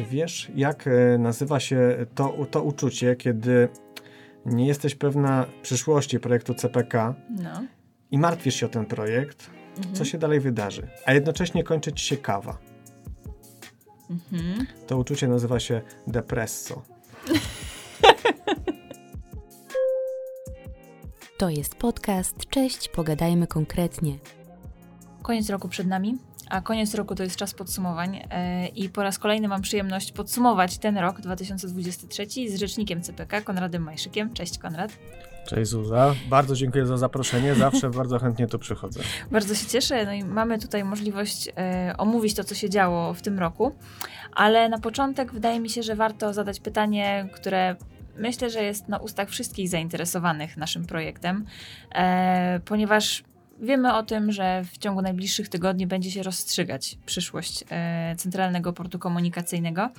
Czy wiesz, jak e, nazywa się to, to uczucie, kiedy nie jesteś pewna przyszłości projektu CPK No. i martwisz się o ten projekt, Mhm. co się dalej wydarzy, a jednocześnie kończy ci się kawa? Mhm. To uczucie nazywa się depresso. To jest podcast. Cześć, pogadajmy konkretnie. Koniec roku przed nami, a koniec roku to jest czas podsumowań e, i po raz kolejny mam przyjemność podsumować ten rok 2023 z rzecznikiem CPK, Konradem Majszykiem. Cześć Konrad. Cześć Zuza, bardzo dziękuję za zaproszenie, zawsze bardzo chętnie tu przychodzę. Bardzo się cieszę, no i mamy tutaj możliwość e, omówić to, co się działo w tym roku, ale na początek wydaje mi się, że warto zadać pytanie, które myślę, że jest na ustach wszystkich zainteresowanych naszym projektem, e, ponieważ wiemy o tym, że w ciągu najbliższych tygodni będzie się rozstrzygać przyszłość e, Centralnego Portu Komunikacyjnego.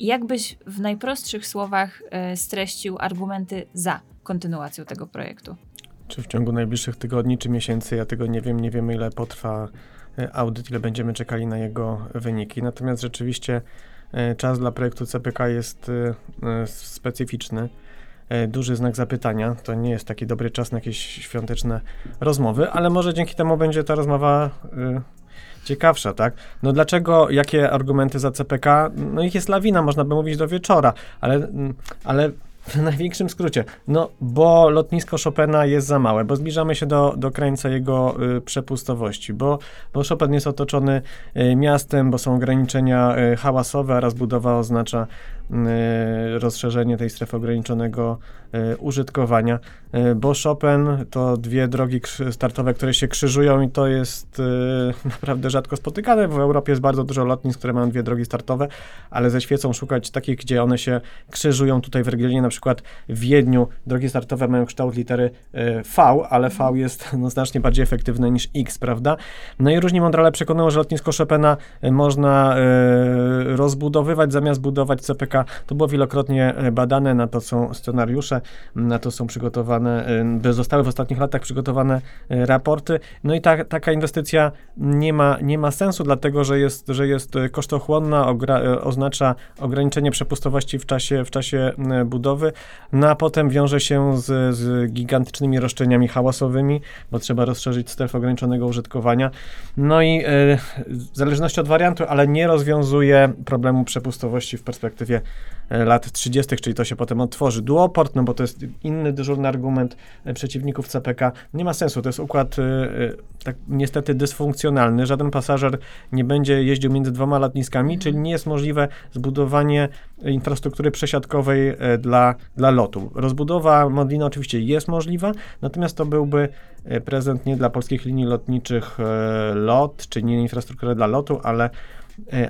Jakbyś w najprostszych słowach e, streścił argumenty za kontynuacją tego projektu? Czy w ciągu najbliższych tygodni czy miesięcy, ja tego nie wiem, nie wiemy ile potrwa e, audyt, ile będziemy czekali na jego wyniki. Natomiast rzeczywiście czas dla projektu CPK jest specyficzny. E, Duży znak zapytania. To nie jest taki dobry czas na jakieś świąteczne rozmowy, ale może dzięki temu będzie ta rozmowa e, ciekawsza, tak? No dlaczego, jakie argumenty za CPK? No ich jest lawina, można by mówić do wieczora, ale, mm, ale w największym skrócie, no bo lotnisko Chopina jest za małe, bo zbliżamy się do, do krańca jego y, przepustowości, bo, bo Chopin jest otoczony y, miastem, bo są ograniczenia y, hałasowe, a rozbudowa oznacza y, rozszerzenie tej strefy ograniczonego y, użytkowania, y, bo Chopin to dwie drogi startowe, które się krzyżują i to jest y, naprawdę rzadko spotykane. W Europie jest bardzo dużo lotnisk, które mają dwie drogi startowe, ale ze świecą szukać takich, gdzie one się krzyżują tutaj w regionie, na przykład w Wiedniu drogi startowe mają kształt litery V, ale V jest no, znacznie bardziej efektywne niż X, prawda? No i różni mądrale przekonują, że lotnisko Chopina można rozbudowywać zamiast budować CPK. To było wielokrotnie e, badane, na to są scenariusze, na to są przygotowane, e, zostały w ostatnich latach przygotowane e, raporty. No i ta, taka inwestycja nie ma, nie ma sensu, dlatego że jest, że jest kosztochłonna, ogra, oznacza ograniczenie przepustowości w czasie, w czasie budowy, no a potem wiąże się z, z gigantycznymi roszczeniami hałasowymi, bo trzeba rozszerzyć strefę ograniczonego użytkowania. No i w zależności od wariantu, ale nie rozwiązuje problemu przepustowości w perspektywie lat 30., czyli to się potem otworzy. Duoport, no bo to jest inny dyżurny argument e, przeciwników CPK. Nie ma sensu, to jest układ e, e, tak niestety dysfunkcjonalny. Żaden pasażer nie będzie jeździł między dwoma lotniskami, czyli nie jest możliwe zbudowanie infrastruktury przesiadkowej e, dla, dla lotu. Rozbudowa Modlina oczywiście jest możliwa, natomiast to byłby e, prezent nie dla polskich linii lotniczych e, LOT, czy nie infrastruktury dla lotu, ale e,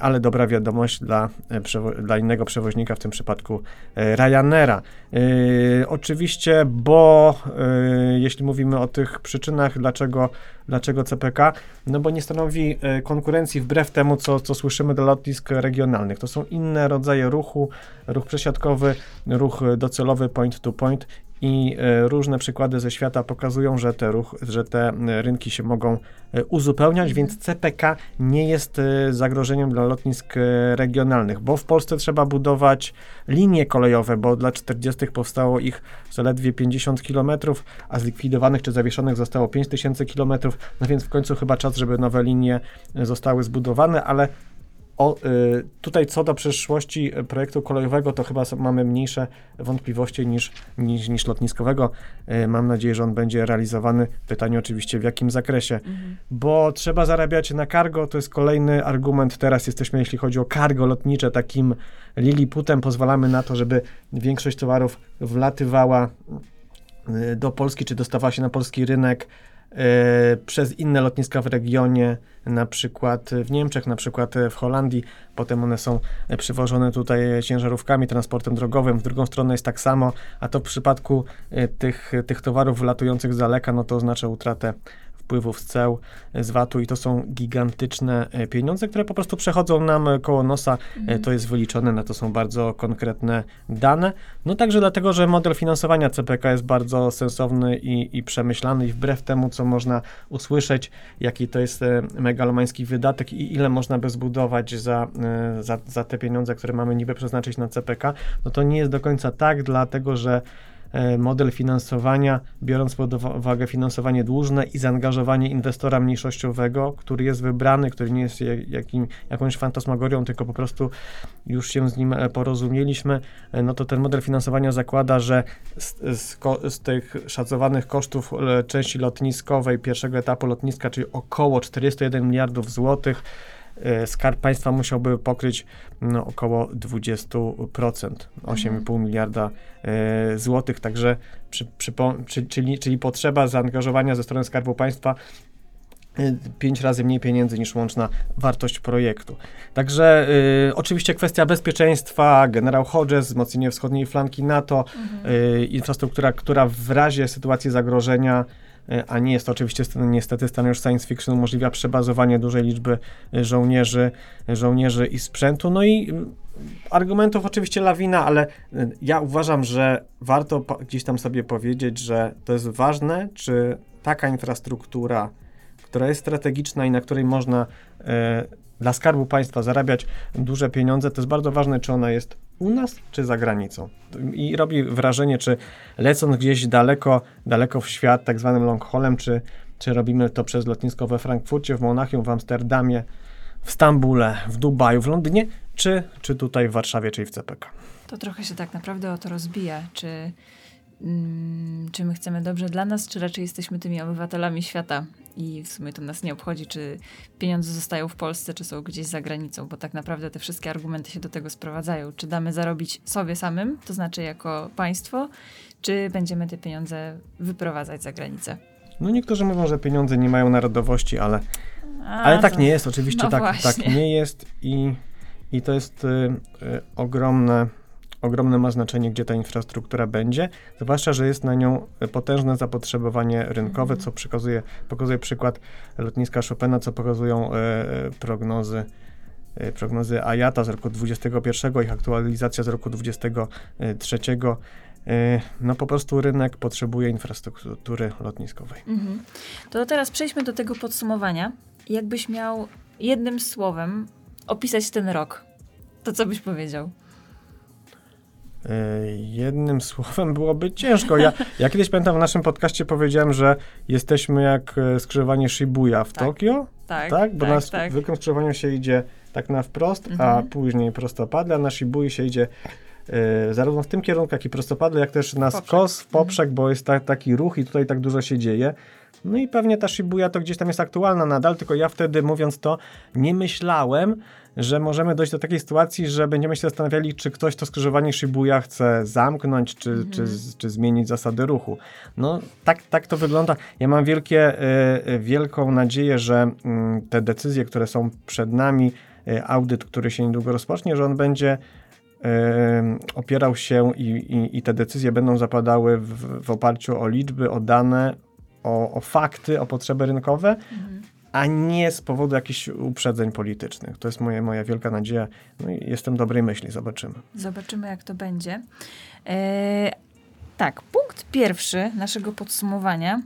ale dobra wiadomość dla, e, dla innego przewoźnika, w tym przypadku e, Ryanaira. E, Oczywiście, bo e, jeśli mówimy o tych przyczynach, dlaczego, dlaczego CPK, no bo nie stanowi e, konkurencji wbrew temu, co, co słyszymy do lotnisk regionalnych. To są inne rodzaje ruchu, ruch przesiadkowy, ruch e, docelowy point to point i e, różne przykłady ze świata pokazują, że te, ruch, że te e, rynki się mogą e, uzupełniać, więc CPK nie jest zagrożeniem dla lotnisk regionalnych, bo w Polsce trzeba budować linie kolejowe, bo dla 40 powstało ich zaledwie 50 km, a zlikwidowanych czy zawieszonych zostało 5000 km, no więc w końcu chyba czas, żeby nowe linie zostały zbudowane, ale o, y, tutaj co do przyszłości y, projektu kolejowego, to chyba mamy mniejsze wątpliwości niż, niż, niż lotniskowego. Y, mam nadzieję, że on będzie realizowany. Pytanie oczywiście w jakim zakresie, Mhm. bo trzeba zarabiać na cargo, to jest kolejny argument. Teraz jesteśmy, jeśli chodzi o cargo lotnicze, takim liliputem. Pozwalamy na to, żeby większość towarów wlatywała do Polski, czy dostawała się na polski rynek przez inne lotniska w regionie, na przykład w Niemczech, na przykład w Holandii. Potem one są przywożone tutaj ciężarówkami, transportem drogowym. W drugą stronę jest tak samo, a to w przypadku y, tych, tych towarów wylatujących z daleka, no to oznacza utratę wpływów z ceł, z VAT-u i to są gigantyczne pieniądze, które po prostu przechodzą nam koło nosa. Mhm. To jest wyliczone, na to są bardzo konkretne dane. No także dlatego, że model finansowania CPK jest bardzo sensowny i, i przemyślany i wbrew temu, co można usłyszeć, jaki to jest megalomański wydatek i ile można by zbudować za, za, za te pieniądze, które mamy niby przeznaczyć na CPK, no to nie jest do końca tak, dlatego że e, model finansowania, biorąc pod uwagę finansowanie dłużne i zaangażowanie inwestora mniejszościowego, który jest wybrany, który nie jest jakim, jakąś fantasmagorią, tylko po prostu już się z nim e, porozumieliśmy, e, no to ten model finansowania zakłada, że z, z, z tych szacowanych kosztów części lotniskowej pierwszego etapu lotniska, czyli około 41 miliardów złotych, E, Skarb Państwa musiałby pokryć no, około 20%, 8,5 mhm. miliarda e, złotych, także przy, przy, przy, czyli, czyli potrzeba zaangażowania ze strony Skarbu Państwa e, pięć razy mniej pieniędzy niż łączna wartość projektu. Także y, oczywiście kwestia bezpieczeństwa, generał Hodges, wzmocnienie wschodniej flanki NATO, mhm. y, infrastruktura, która w razie sytuacji zagrożenia E, a nie jest to oczywiście niestety scenariusz science fiction, umożliwia przebazowanie dużej liczby e, żołnierzy, e, żołnierzy i sprzętu. No i argumentów oczywiście lawina, ale ja uważam, że warto gdzieś tam sobie powiedzieć, że to jest ważne, czy taka infrastruktura, która jest strategiczna i na której można dla Skarbu Państwa zarabiać duże pieniądze, to jest bardzo ważne, czy ona jest u nas, czy za granicą. I robi wrażenie, czy lecąc gdzieś daleko, daleko w świat, tak zwanym long haulem, czy, czy robimy to przez lotnisko we Frankfurcie, w Monachium, w Amsterdamie, w Stambule, w Dubaju, w Londynie, czy, czy tutaj w Warszawie, czyli w CPK. To trochę się tak naprawdę o to rozbija, czy czy my chcemy dobrze dla nas, czy raczej jesteśmy tymi obywatelami świata i w sumie to nas nie obchodzi, czy pieniądze zostają w Polsce, czy są gdzieś za granicą, bo tak naprawdę te wszystkie argumenty się do tego sprowadzają. Czy damy zarobić sobie samym, to znaczy jako państwo, czy będziemy te pieniądze wyprowadzać za granicę? No niektórzy mówią, że pieniądze nie mają narodowości, ale, A, ale tak to, nie jest. Oczywiście no tak, tak nie jest i, i to jest y, y, ogromne ogromne ma znaczenie, gdzie ta infrastruktura będzie, zwłaszcza, że jest na nią potężne zapotrzebowanie rynkowe, co przekazuje, pokazuje przykład lotniska Chopina, co pokazują e, prognozy e, prognozy IATA z roku 2021, ich aktualizacja z roku 2023. E, no po prostu rynek potrzebuje infrastruktury lotniskowej. Mhm. To teraz przejdźmy do tego podsumowania. Jakbyś miał jednym słowem opisać ten rok, to co byś powiedział? E, jednym słowem byłoby ciężko. Ja, ja kiedyś pamiętam w naszym podcaście powiedziałem, że jesteśmy jak e, skrzyżowanie Shibuya w tak. Tokio. Tak, tak? Bo tak, na tak. zwykłym skrzyżowaniu się idzie tak na wprost, mhm. a później prostopadle, a na Shibui się idzie y, zarówno w tym kierunku, jak i prostopadle, jak też na poprzek. skos, w poprzek, mhm. bo jest ta, taki ruch i tutaj tak dużo się dzieje. No i pewnie ta Shibuya to gdzieś tam jest aktualna nadal, tylko ja wtedy mówiąc to nie myślałem, że możemy dojść do takiej sytuacji, że będziemy się zastanawiali, czy ktoś to skrzyżowanie Shibuya chce zamknąć, czy, mhm. czy, czy zmienić zasady ruchu. No tak, tak to wygląda. Ja mam wielkie, y, wielką nadzieję, że y, te decyzje, które są przed nami, y, audyt, który się niedługo rozpocznie, że on będzie opierał się i, i, i, te decyzje będą zapadały w, w oparciu o liczby, o dane, o, o fakty, o potrzeby rynkowe, mhm. A nie z powodu jakichś uprzedzeń politycznych. To jest moje, moja wielka nadzieja. No i jestem dobrej myśli, zobaczymy. Zobaczymy, jak to będzie. E, tak, punkt pierwszy naszego podsumowania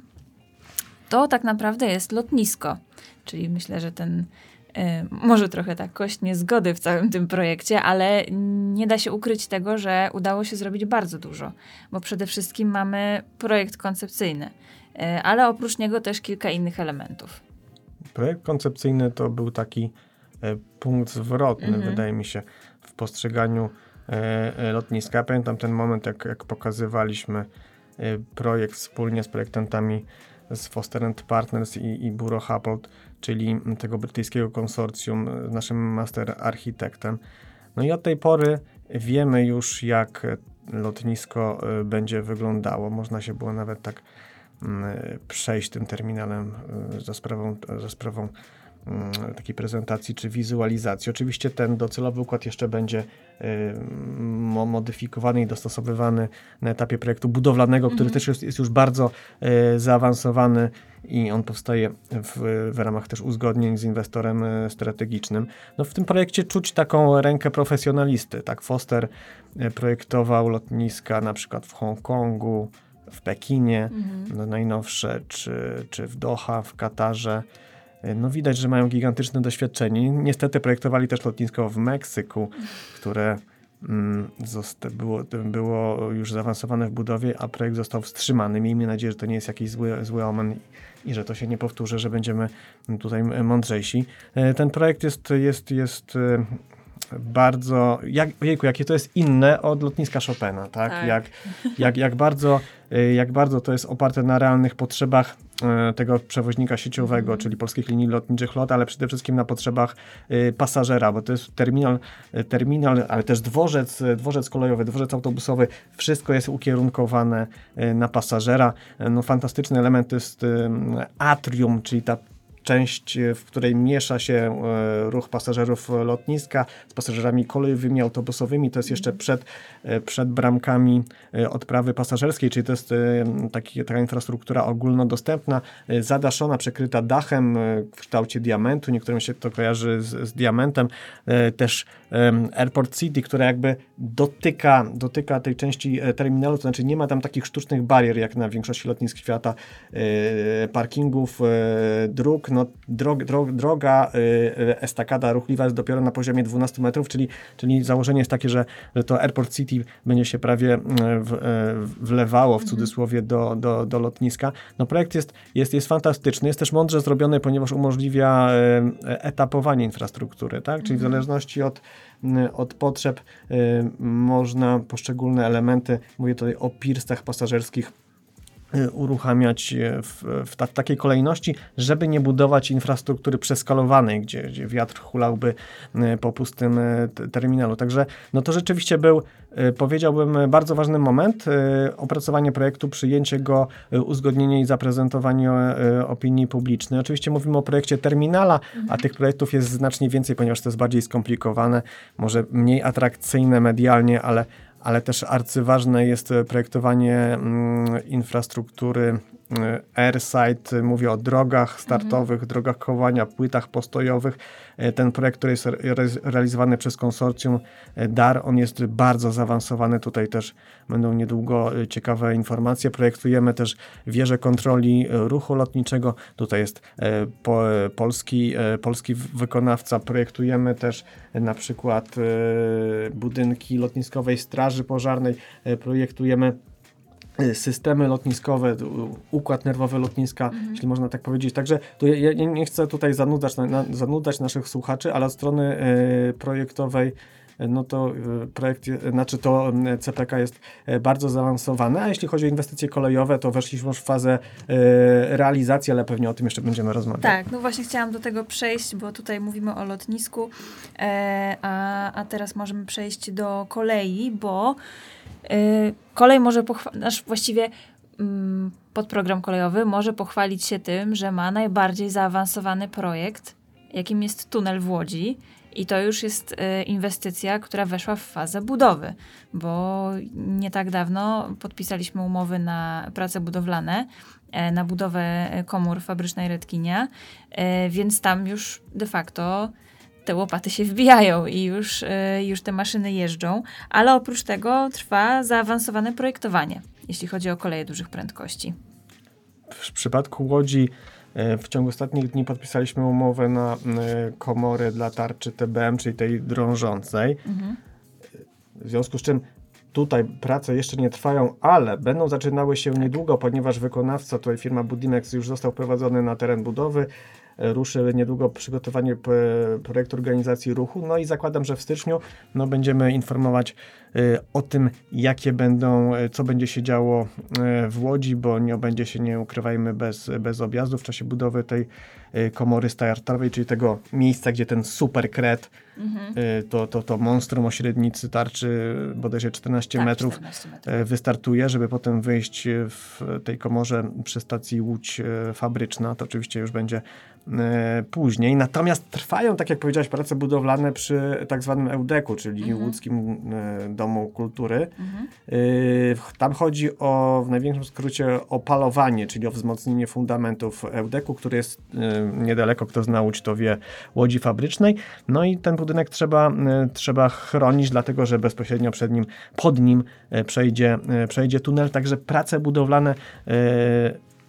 to tak naprawdę jest lotnisko. Czyli myślę, że ten e, może trochę tak kość niezgody w całym tym projekcie, ale nie da się ukryć tego, że udało się zrobić bardzo dużo, bo przede wszystkim mamy projekt koncepcyjny. E, ale oprócz niego też kilka innych elementów. Projekt koncepcyjny to był taki e, punkt zwrotny, mhm. wydaje mi się, w postrzeganiu e, lotniska. Pamiętam ten moment, jak, jak pokazywaliśmy projekt wspólnie z projektantami z Foster Partners i, i Bureau Happold, czyli tego brytyjskiego konsorcjum z naszym master architektem. No i od tej pory wiemy już, jak lotnisko będzie wyglądało. Można się było nawet tak przejść tym terminalem za sprawą, za sprawą mm, takiej prezentacji czy wizualizacji. Oczywiście ten docelowy układ jeszcze będzie y, modyfikowany i dostosowywany na etapie projektu budowlanego, który Mhm. też jest, jest już bardzo y, zaawansowany i on powstaje w, w ramach też uzgodnień z inwestorem y, strategicznym. No w tym projekcie czuć taką rękę profesjonalisty. Tak, Foster y, projektował lotniska na przykład w Hongkongu, w Pekinie, Mhm. no, najnowsze, czy, czy w Doha, w Katarze. No widać, że mają gigantyczne doświadczenie. Niestety projektowali też lotnisko w Meksyku, które mm, było, było już zaawansowane w budowie, a projekt został wstrzymany. Miejmy nadzieję, że to nie jest jakiś zły, zły omen i, że to się nie powtórzy, że będziemy tutaj mądrzejsi. E, Ten projekt jest, jest, jest e, bardzo, jak, ojejku, jakie to jest inne od lotniska Chopina, tak? Tak. Jak, jak, jak, bardzo, e, jak bardzo to jest oparte na realnych potrzebach e, tego przewoźnika sieciowego, Mhm. czyli polskich linii lotniczych LOT, ale przede wszystkim na potrzebach e, pasażera, bo to jest terminal, terminal, ale też dworzec, dworzec kolejowy, dworzec autobusowy, wszystko jest ukierunkowane na pasażera. No, fantastyczny element jest atrium, czyli ta część, e, w której miesza się e, ruch pasażerów lotniska z pasażerami kolejowymi, autobusowymi. To jest jeszcze przed, e, przed bramkami odprawy pasażerskiej, czyli to jest taki, taka infrastruktura ogólnodostępna, zadaszona, przekryta dachem w kształcie diamentu. Niektórym się to kojarzy z, z diamentem. Też Airport City, która jakby dotyka, dotyka tej części e, terminalu, to znaczy nie ma tam takich sztucznych barier, jak na większości lotnisk świata, e, parkingów, e, dróg, no drog, drog, droga, estakada ruchliwa jest dopiero na poziomie 12 metrów, czyli, czyli założenie jest takie, że, że to Airport City będzie się prawie w, wlewało w cudzysłowie do, do, do lotniska. No projekt jest, jest, jest fantastyczny, jest też mądrze zrobiony, ponieważ umożliwia etapowanie infrastruktury, tak? Czyli w zależności od, od potrzeb e, można poszczególne elementy, mówię tutaj o pirstach pasażerskich, y, uruchamiać e, w, w ta, takiej kolejności, żeby nie budować infrastruktury przeskalowanej, gdzie, gdzie wiatr hulałby e, po pustym terminalu. Także no to rzeczywiście był, powiedziałbym, bardzo ważny moment. Opracowanie projektu, przyjęcie go, uzgodnienie i zaprezentowanie opinii publicznej. Oczywiście mówimy o projekcie terminala, a tych projektów jest znacznie więcej, ponieważ to jest bardziej skomplikowane, może mniej atrakcyjne medialnie, ale ale też arcyważne jest projektowanie mm, infrastruktury airside, mówię o drogach startowych, drogach kołania, płytach postojowych. E, Ten projekt, który jest re- realizowany przez konsorcjum e, DAR, on jest bardzo zaawansowany. Tutaj też będą niedługo e, ciekawe informacje. Projektujemy też wieżę kontroli e, ruchu lotniczego. Tutaj jest e, po, e, polski, e, polski wykonawca. Projektujemy też e, na przykład e, budynki lotniskowej straży pożarnej. E, Projektujemy e, systemy lotniskowe, układ nerwowy lotniska, jeśli można tak powiedzieć. Także tu ja, ja nie chcę tutaj zanudzać, na, zanudzać naszych słuchaczy, ale od strony e, projektowej e, no to projekt, je- znaczy to CPK jest bardzo zaawansowane, a jeśli chodzi o inwestycje kolejowe, to weszliśmy już w fazę realizacji, ale pewnie o tym jeszcze będziemy rozmawiać. Tak, no właśnie chciałam do tego przejść, bo tutaj mówimy o lotnisku, e, a, a teraz możemy przejść do kolei, bo kolej może pochwalić, nasz właściwie mm, podprogram kolejowy może pochwalić się tym, że ma najbardziej zaawansowany projekt, jakim jest tunel w Łodzi. I to już jest e, inwestycja, która weszła w fazę budowy, bo nie tak dawno podpisaliśmy umowy na prace budowlane, e, na budowę e, komór fabrycznej Redkinia, e, więc tam już de facto te łopaty się wbijają i już, e, już te maszyny jeżdżą, ale oprócz tego trwa zaawansowane projektowanie, jeśli chodzi o koleje dużych prędkości. W przypadku Łodzi e, w ciągu ostatnich dni podpisaliśmy umowę na e, komory dla tarczy TBM, czyli tej drążącej. Mhm. W związku z czym tutaj prace jeszcze nie trwają, ale będą zaczynały się niedługo, ponieważ wykonawca, tutaj firma Budimex już został wprowadzony na teren budowy. E, Ruszy niedługo przygotowanie p- projektu organizacji ruchu. No i zakładam, że w styczniu no, będziemy informować o tym, jakie będą, co będzie się działo w Łodzi, bo nie będzie się, nie ukrywajmy, bez, bez objazdu w czasie budowy tej komory startowej, czyli tego miejsca, gdzie ten super kret, mhm. to, to, to monstrum o średnicy tarczy bodajże 14 tak, metrów, 14 metrów wystartuje, żeby potem wyjść w tej komorze przy stacji Łódź Fabryczna. To oczywiście już będzie później. Natomiast trwają, tak jak powiedziałeś, prace budowlane przy tak zwanym EUDEK-u, czyli mhm. Łódzkim e, Domu Kultury. Mhm. E, tam chodzi o, w największym skrócie, o palowanie, czyli o wzmocnienie fundamentów EUDEK-u, który jest niedaleko, kto zna Łódź, to wie, Łodzi Fabrycznej. No i ten budynek trzeba, trzeba chronić, dlatego że bezpośrednio przed nim, pod nim przejdzie, przejdzie tunel, także prace budowlane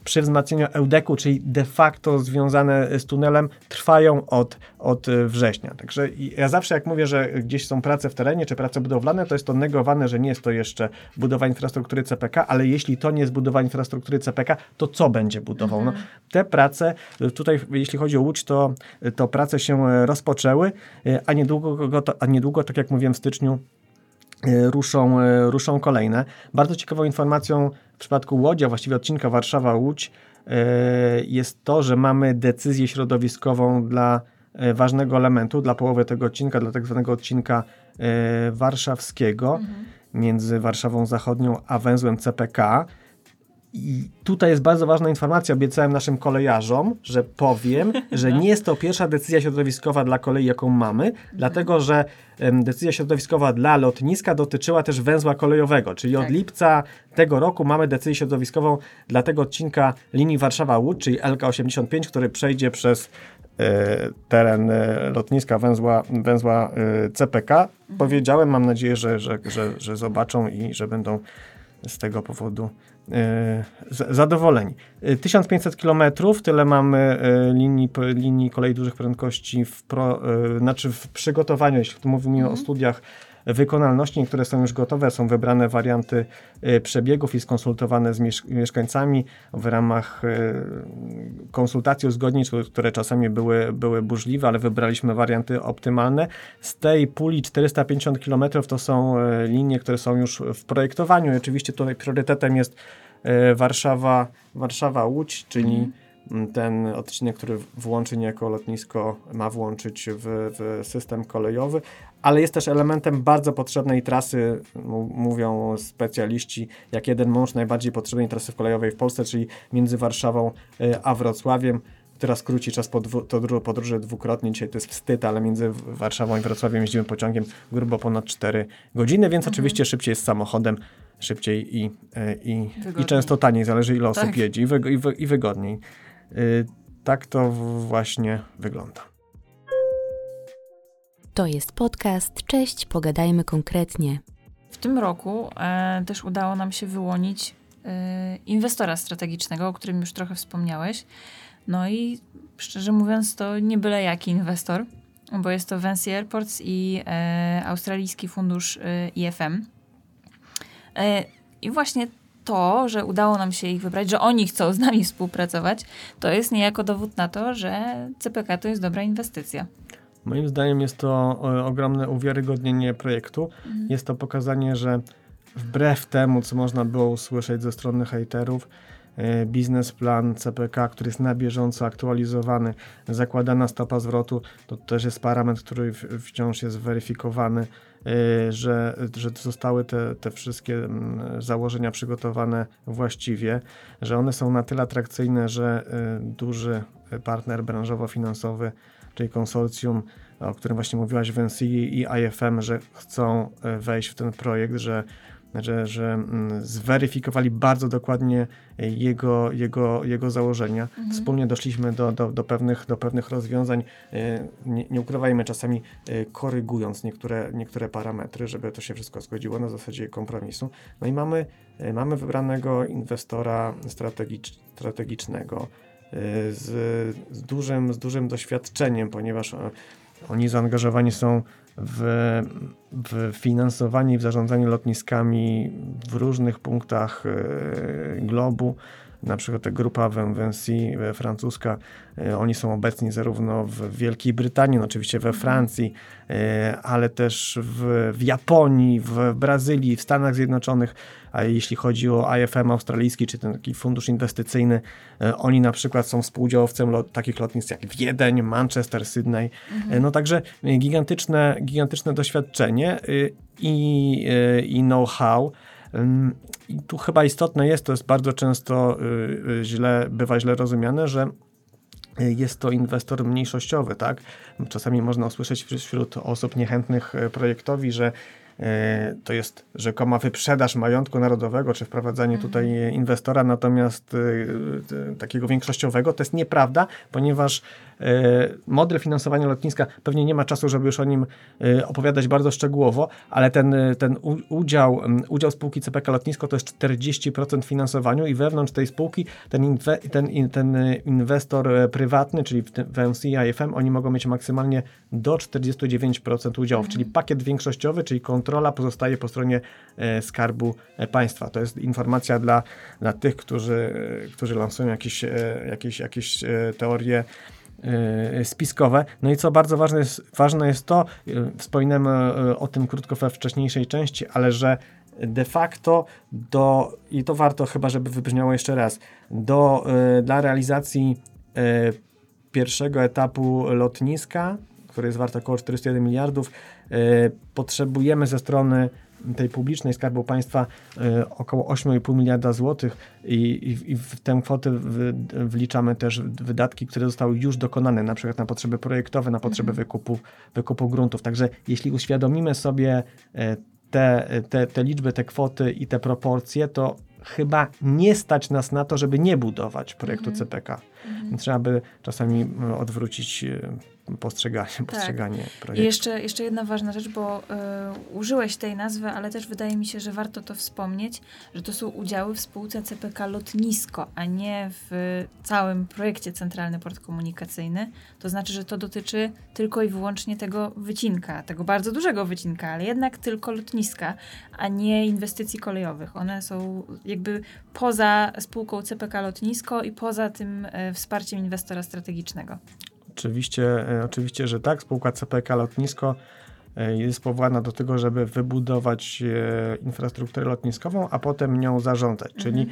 przy wzmacnianiu Eudeku, czyli de facto związane z tunelem, trwają od, od września. Także ja zawsze jak mówię, że gdzieś są prace w terenie, czy prace budowlane, to jest to negowane, że nie jest to jeszcze budowa infrastruktury CPK, ale jeśli to nie jest budowa infrastruktury CPK, to co będzie budował? No, mhm. te prace, tutaj jeśli chodzi o Łódź, to, to prace się rozpoczęły, a niedługo, a niedługo, tak jak mówiłem w styczniu, ruszą, ruszą kolejne. Bardzo ciekawą informacją w przypadku Łodzi, a właściwie odcinka Warszawa-Łódź, e, jest to, że mamy decyzję środowiskową dla e, ważnego elementu, dla połowy tego odcinka, dla tak zwanego odcinka e, warszawskiego mhm. między Warszawą Zachodnią a węzłem CPK. I tutaj jest bardzo ważna informacja. Obiecałem naszym kolejarzom, że powiem, że nie jest to pierwsza decyzja środowiskowa dla kolei, jaką mamy, dlatego że decyzja środowiskowa dla lotniska dotyczyła też węzła kolejowego, czyli tak. od lipca tego roku mamy decyzję środowiskową dla tego odcinka linii Warszawa-Łódź, czyli LK85, który przejdzie przez e, teren e, lotniska węzła, węzła e, CPK. Mhm. Powiedziałem, mam nadzieję, że, że, że, że zobaczą i że będą z tego powodu zadowoleni. 1500 e, km, tyle mamy e, linii, linii kolei dużych prędkości w, pro, znaczy w przygotowaniu, jeśli mówimy mhm. o studiach wykonalności. Niektóre są już gotowe, są wybrane warianty przebiegów i skonsultowane z mieszkańcami w ramach konsultacji uzgodnień, które czasami były, były burzliwe, ale wybraliśmy warianty optymalne. Z tej puli 450 km to są linie, które są już w projektowaniu oczywiście tutaj priorytetem jest Warszawa, Warszawa Łódź, czyli mhm. ten odcinek, który włączy niejako lotnisko, ma włączyć w, w, system kolejowy, ale jest też elementem bardzo potrzebnej trasy, mówią specjaliści, jak jeden mąż najbardziej potrzebnej trasy kolejowej w Polsce, czyli między Warszawą e, a Wrocławiem która skróci czas podróży, podróży dwukrotnie. Dzisiaj to jest wstyd, ale między Warszawą i Wrocławiem jeździmy pociągiem grubo ponad 4 godziny, więc mhm. oczywiście szybciej jest samochodem, szybciej i, e, i, i często taniej, zależy ile osób tak. jedzie i, i, wy, i wygodniej. Tak to właśnie wygląda. To jest podcast. Cześć, pogadajmy konkretnie. W tym roku e, też udało nam się wyłonić e, inwestora strategicznego, o którym już trochę wspomniałeś. No i szczerze mówiąc, to nie byle jaki inwestor, bo jest to Vinci Airports i e, australijski fundusz e, IFM. E, I właśnie to, że udało nam się ich wybrać, że oni chcą z nami współpracować, to jest niejako dowód na to, że CPK to jest dobra inwestycja. Moim zdaniem jest to e, ogromne uwiarygodnienie projektu. Mhm. Jest to pokazanie, że wbrew temu, co można było usłyszeć ze strony hejterów, E, biznesplan CPK, który jest na bieżąco aktualizowany, zakładana stopa zwrotu, to też jest parametr, który wciąż jest weryfikowany, e, że, że zostały te, te wszystkie mm, założenia przygotowane właściwie, że one są na tyle atrakcyjne, że duży partner branżowo-finansowy, czyli konsorcjum, o którym właśnie mówiłaś, Vinci i IFM, że chcą wejść w ten projekt, że że, że mm, zweryfikowali bardzo dokładnie jego, jego, jego założenia. Mhm. Wspólnie doszliśmy do, do, do, pewnych, do pewnych rozwiązań, e, nie, nie ukrywajmy, czasami e, korygując niektóre, niektóre parametry, żeby to się wszystko zgodziło na zasadzie kompromisu. No i mamy, e, mamy wybranego inwestora strategicz, strategicznego z, z, dużym, z dużym doświadczeniem, ponieważ oni zaangażowani są w, w finansowanie i w zarządzanie lotniskami w różnych punktach e, globu. Na przykład grupa Vinci francuska, oni są obecni zarówno w Wielkiej Brytanii, no oczywiście we Francji, ale też w, w Japonii, w Brazylii, w Stanach Zjednoczonych, a jeśli chodzi o IFM australijski, czy ten taki fundusz inwestycyjny, oni na przykład są współudziałowcem lot, takich lotnisk jak Wiedeń, Manchester, Sydney. Mhm. No także gigantyczne, gigantyczne doświadczenie i, i know-how. I tu chyba istotne jest, to jest bardzo często y, y, źle, bywa źle rozumiane, że jest to inwestor mniejszościowy, tak? Czasami można usłyszeć wśród osób niechętnych projektowi, że to jest rzekoma wyprzedaż majątku narodowego, czy wprowadzanie mhm. tutaj inwestora, natomiast e, e, takiego większościowego, to jest nieprawda, ponieważ model finansowania lotniska, pewnie nie ma czasu, żeby już o nim opowiadać bardzo szczegółowo, ale ten, ten udział, udział spółki CPK Lotnisko to jest 40% finansowaniu i wewnątrz tej spółki ten, inwe, ten, ten inwestor prywatny, czyli w VMC i IFM, oni mogą mieć maksymalnie do 49% udziałów, mhm. czyli pakiet większościowy, czyli kontrola pozostaje po stronie e, Skarbu e, Państwa. To jest informacja dla, dla tych, którzy, e, którzy lansują jakieś, jakieś, jakieś teorie spiskowe. No i co bardzo ważne jest, ważne jest to, wspominałem o tym krótko we wcześniejszej części, ale że de facto do, i to warto chyba, żeby wybrzmiało jeszcze raz, do, dla realizacji pierwszego etapu lotniska, który jest wart około 41 miliardów, E, potrzebujemy ze strony tej publicznej Skarbu Państwa e, około 8,5 miliarda złotych i, i, i, w tę kwotę w, wliczamy też wydatki, które zostały już dokonane, na przykład na potrzeby projektowe, na potrzeby mhm. wykupu, wykupu gruntów. Także jeśli uświadomimy sobie e, te, te, te liczby, te kwoty i te proporcje, to chyba nie stać nas na to, żeby nie budować projektu mhm. CPK. Mhm. Trzeba by czasami odwrócić postrzeganie, tak. postrzeganie projektu. I jeszcze, jeszcze jedna ważna rzecz, bo y, użyłeś tej nazwy, ale też wydaje mi się, że warto to wspomnieć, że to są udziały w spółce CPK Lotnisko, a nie w całym projekcie Centralny Port Komunikacyjny. To znaczy, że to dotyczy tylko i wyłącznie tego wycinka, tego bardzo dużego wycinka, ale jednak tylko lotniska, a nie inwestycji kolejowych. One są jakby poza spółką CPK Lotnisko i poza tym y, wsparciem inwestora strategicznego. Oczywiście, e, oczywiście, że tak. Spółka CPK Lotnisko e, jest powołana do tego, żeby wybudować e, infrastrukturę lotniskową, a potem nią zarządzać. Mhm. Czyli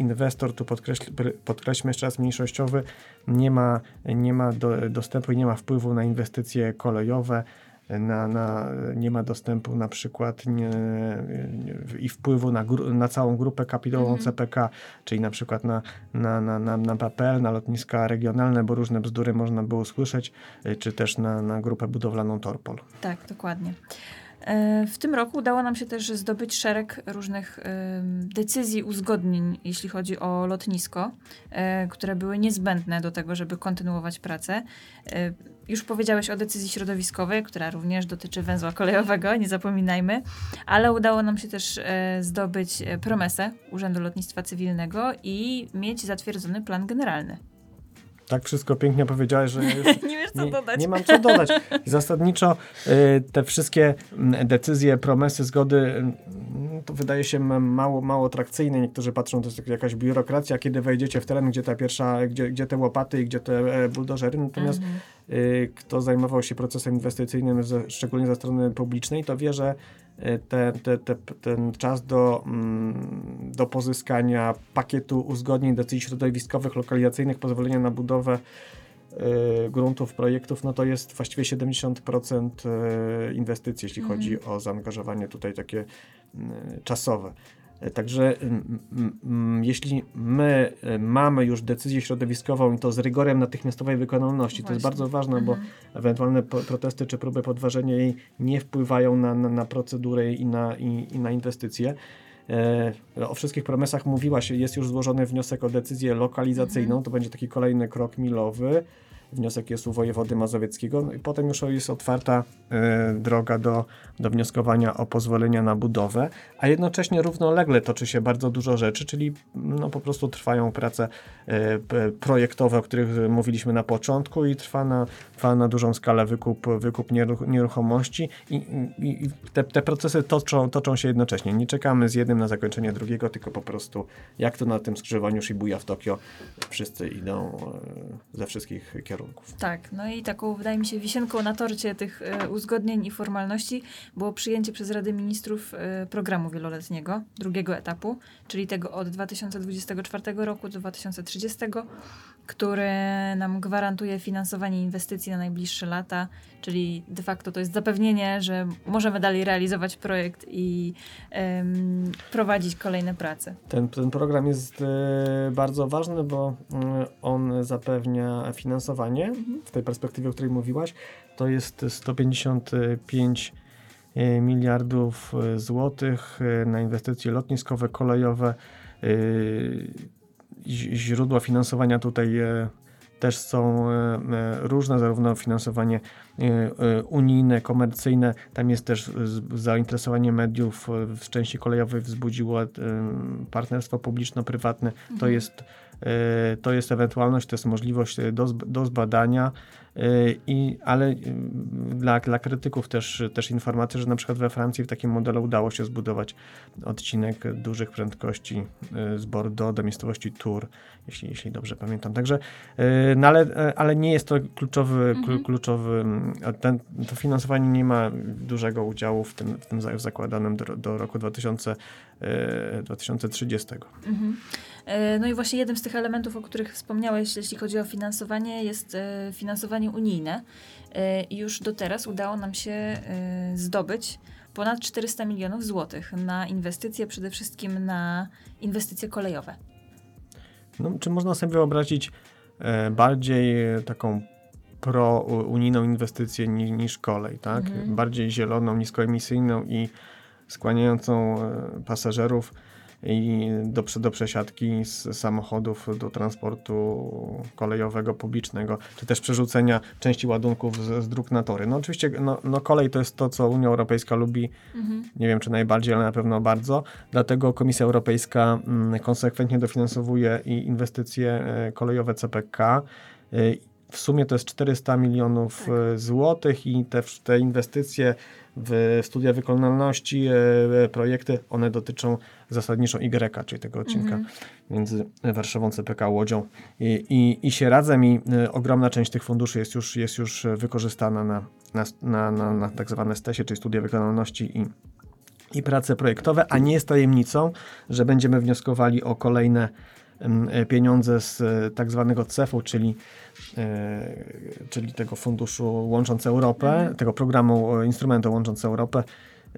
inwestor, tu podkreśl, podkreślmy jeszcze raz mniejszościowy, nie ma, nie ma do, dostępu i nie ma wpływu na inwestycje kolejowe, na, na, nie ma dostępu na przykład nie, i wpływu na, na całą grupę kapitałową mhm. CPK, czyli na przykład na, na, na, na, na PPL, na lotniska regionalne, bo różne bzdury można było słyszeć, y, czy też na, na grupę budowlaną Torpol. Tak, dokładnie. E, w tym roku udało nam się też zdobyć szereg różnych decyzji, uzgodnień, jeśli chodzi o lotnisko, e, które były niezbędne do tego, żeby kontynuować pracę. E, już powiedziałeś o decyzji środowiskowej, która również dotyczy węzła kolejowego, nie zapominajmy, ale udało nam się też zdobyć promesę Urzędu Lotnictwa Cywilnego i mieć zatwierdzony plan generalny. Tak wszystko pięknie powiedziałeś, że już nie wiesz co nie, dodać. Nie mam co dodać. Zasadniczo y, te wszystkie mm, decyzje, promesy, zgody y, to wydaje się mało, mało atrakcyjne. Niektórzy patrzą, to jest jakaś biurokracja, kiedy wejdziecie w teren, gdzie ta pierwsza, gdzie, gdzie te łopaty i gdzie te e, buldożery. Natomiast mhm. y, kto zajmował się procesem inwestycyjnym, ze, szczególnie ze strony publicznej, to wie, że te, te, te, ten czas do, mm, do pozyskania pakietu uzgodnień decyzji środowiskowych, lokalizacyjnych, pozwolenia na budowę y, gruntów, projektów, no to jest właściwie 70% inwestycji, jeśli mhm. chodzi o zaangażowanie tutaj takie Y, czasowe. Także jeśli my y, mamy już decyzję środowiskową i to z rygorem natychmiastowej wykonalności, Właśnie. to jest bardzo ważne, mhm. bo ewentualne protesty czy próby podważenia jej nie wpływają na, na, na procedurę i na, i, i na inwestycje. E, o wszystkich promesach mówiła się, jest już złożony wniosek o decyzję lokalizacyjną, mhm. to będzie taki kolejny krok milowy. Wniosek jest u wojewody mazowieckiego no i potem już jest otwarta e, droga do, do wnioskowania o pozwolenia na budowę, a jednocześnie równolegle toczy się bardzo dużo rzeczy, czyli no, po prostu trwają prace e, projektowe, o których mówiliśmy na początku i trwa na, trwa na dużą skalę wykup, wykup nieruch- nieruchomości i, i, i te, te procesy toczą, toczą się jednocześnie. Nie czekamy z jednym na zakończenie drugiego, tylko po prostu jak to na tym skrzyżowaniu Shibuya w Tokio wszyscy idą e, ze wszystkich kierunków. Tak, no i taką, wydaje mi się, wisienką na torcie tych e, uzgodnień i formalności było przyjęcie przez Radę Ministrów e, programu wieloletniego, drugiego etapu, czyli tego od 2024 roku do 2030, który nam gwarantuje finansowanie inwestycji na najbliższe lata, czyli de facto to jest zapewnienie, że możemy dalej realizować projekt i em, prowadzić kolejne prace. Ten, ten program jest e, bardzo ważny, bo mm, on zapewnia finansowanie w tej perspektywie, o której mówiłaś. To jest 155 e, miliardów e, złotych na inwestycje lotniskowe, kolejowe. ź- Źródła finansowania tutaj też są e, e, różne, zarówno finansowanie e, unijne, komercyjne. Tam jest też zainteresowanie mediów w części kolejowej wzbudziło partnerstwo publiczno-prywatne. To, Mhm. jest, to jest ewentualność, to jest możliwość e, do, do zbadania. e, I, ale e, dla, dla krytyków też, też informacja, że na przykład we Francji w takim modelu udało się zbudować odcinek dużych prędkości e, z Bordeaux do miejscowości Tours, jeśli, jeśli dobrze pamiętam. Także, e, no ale, e, ale nie jest to kluczowy, klu- Mhm. kluczowy ten, to finansowanie nie ma dużego udziału w tym, w tym za- zakładanym do, do roku 2000, e, 2030. Mhm. E, No i właśnie jednym z tych elementów, o których wspomniałeś, jeśli chodzi o finansowanie, jest e, finansowanie unijne. E, już do teraz udało nam się zdobyć ponad 400 milionów złotych na inwestycje, przede wszystkim na inwestycje kolejowe. No, czy można sobie wyobrazić bardziej taką pro-unijną inwestycję ni, niż kolej, tak? Mhm. Bardziej zieloną, niskoemisyjną i skłaniającą pasażerów i do, do przesiadki z samochodów do transportu kolejowego, publicznego, czy też przerzucenia części ładunków z, z dróg na tory. No oczywiście no, no kolej to jest to, co Unia Europejska lubi Mhm. nie wiem czy najbardziej, ale na pewno bardzo. Dlatego Komisja Europejska mm, konsekwentnie dofinansowuje i inwestycje e, kolejowe CPK. E, W sumie to jest 400 milionów Tak. e, złotych i te, te inwestycje w studia wykonalności, e, projekty, one dotyczą zasadniczo Y, czyli tego odcinka Mhm. między Warszawą, CPK, Łodzią i, i, i Sieradzem i ogromna część tych funduszy jest już, jest już wykorzystana na, na, na, na, na tak zwane STESie, czyli studia wykonalności i, i prace projektowe, a nie jest tajemnicą, że będziemy wnioskowali o kolejne y, pieniądze z tak zwanego CEF-u, czyli, czyli tego funduszu Łącząc Europę, Mhm. tego programu y, instrumentu Łącząc Europę.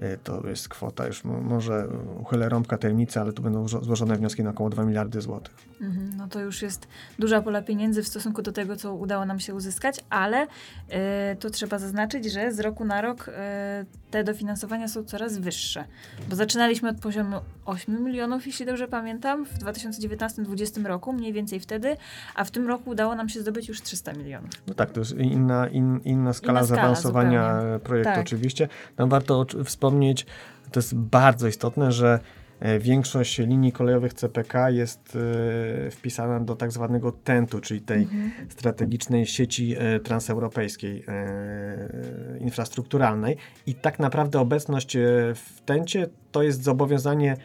Y, To jest kwota, już mo- może uchylę rąbka tajemnicy, ale tu będą zło- złożone wnioski na około 2 miliardy złotych. Mhm, no to już jest duża pola pieniędzy w stosunku do tego, co udało nam się uzyskać, ale e, to trzeba zaznaczyć, że z roku na rok e, te dofinansowania są coraz wyższe. Bo zaczynaliśmy od poziomu 8 milionów, jeśli dobrze pamiętam, w 2019-2020 roku, mniej więcej wtedy, a w tym roku udało nam się zdobyć już 300 milionów. No tak, to jest inna, in, inna skala Inna zaawansowania projektu Tak. oczywiście. Tam warto ocz- wspomnieć, to jest bardzo istotne, że e, większość linii kolejowych CPK jest e, wpisana do tak zwanego TENT-u, czyli tej Mhm. strategicznej sieci e, transeuropejskiej infrastrukturalnej i tak naprawdę obecność w TENCie to jest zobowiązanie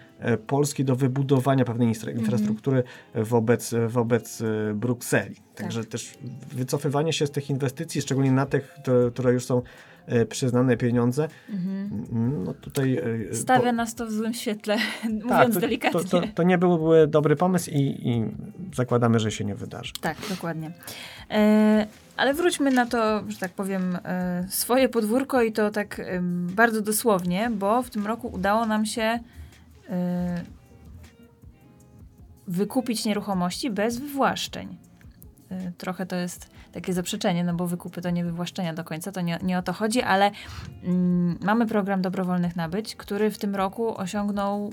Polski do wybudowania pewnej Mhm. infrastruktury wobec, wobec e, Brukseli. Także Tak. też wycofywanie się z tych inwestycji, szczególnie na tych, które, które już są przyznane pieniądze, Mhm. no tutaj e, Stawia po- nas to w złym świetle, mówiąc tak, to, delikatnie. To, to, to nie byłby dobry pomysł i, i zakładamy, że się nie wydarzy. Tak, dokładnie. E, ale wróćmy na to, że tak powiem, e, swoje podwórko i to tak em, bardzo dosłownie, bo w tym roku udało nam się e, wykupić nieruchomości bez wywłaszczeń. E, trochę to jest takie zaprzeczenie, no bo wykupy to nie wywłaszczenia do końca, to nie, nie o to chodzi, ale mm, mamy program dobrowolnych nabyć, który w tym roku osiągnął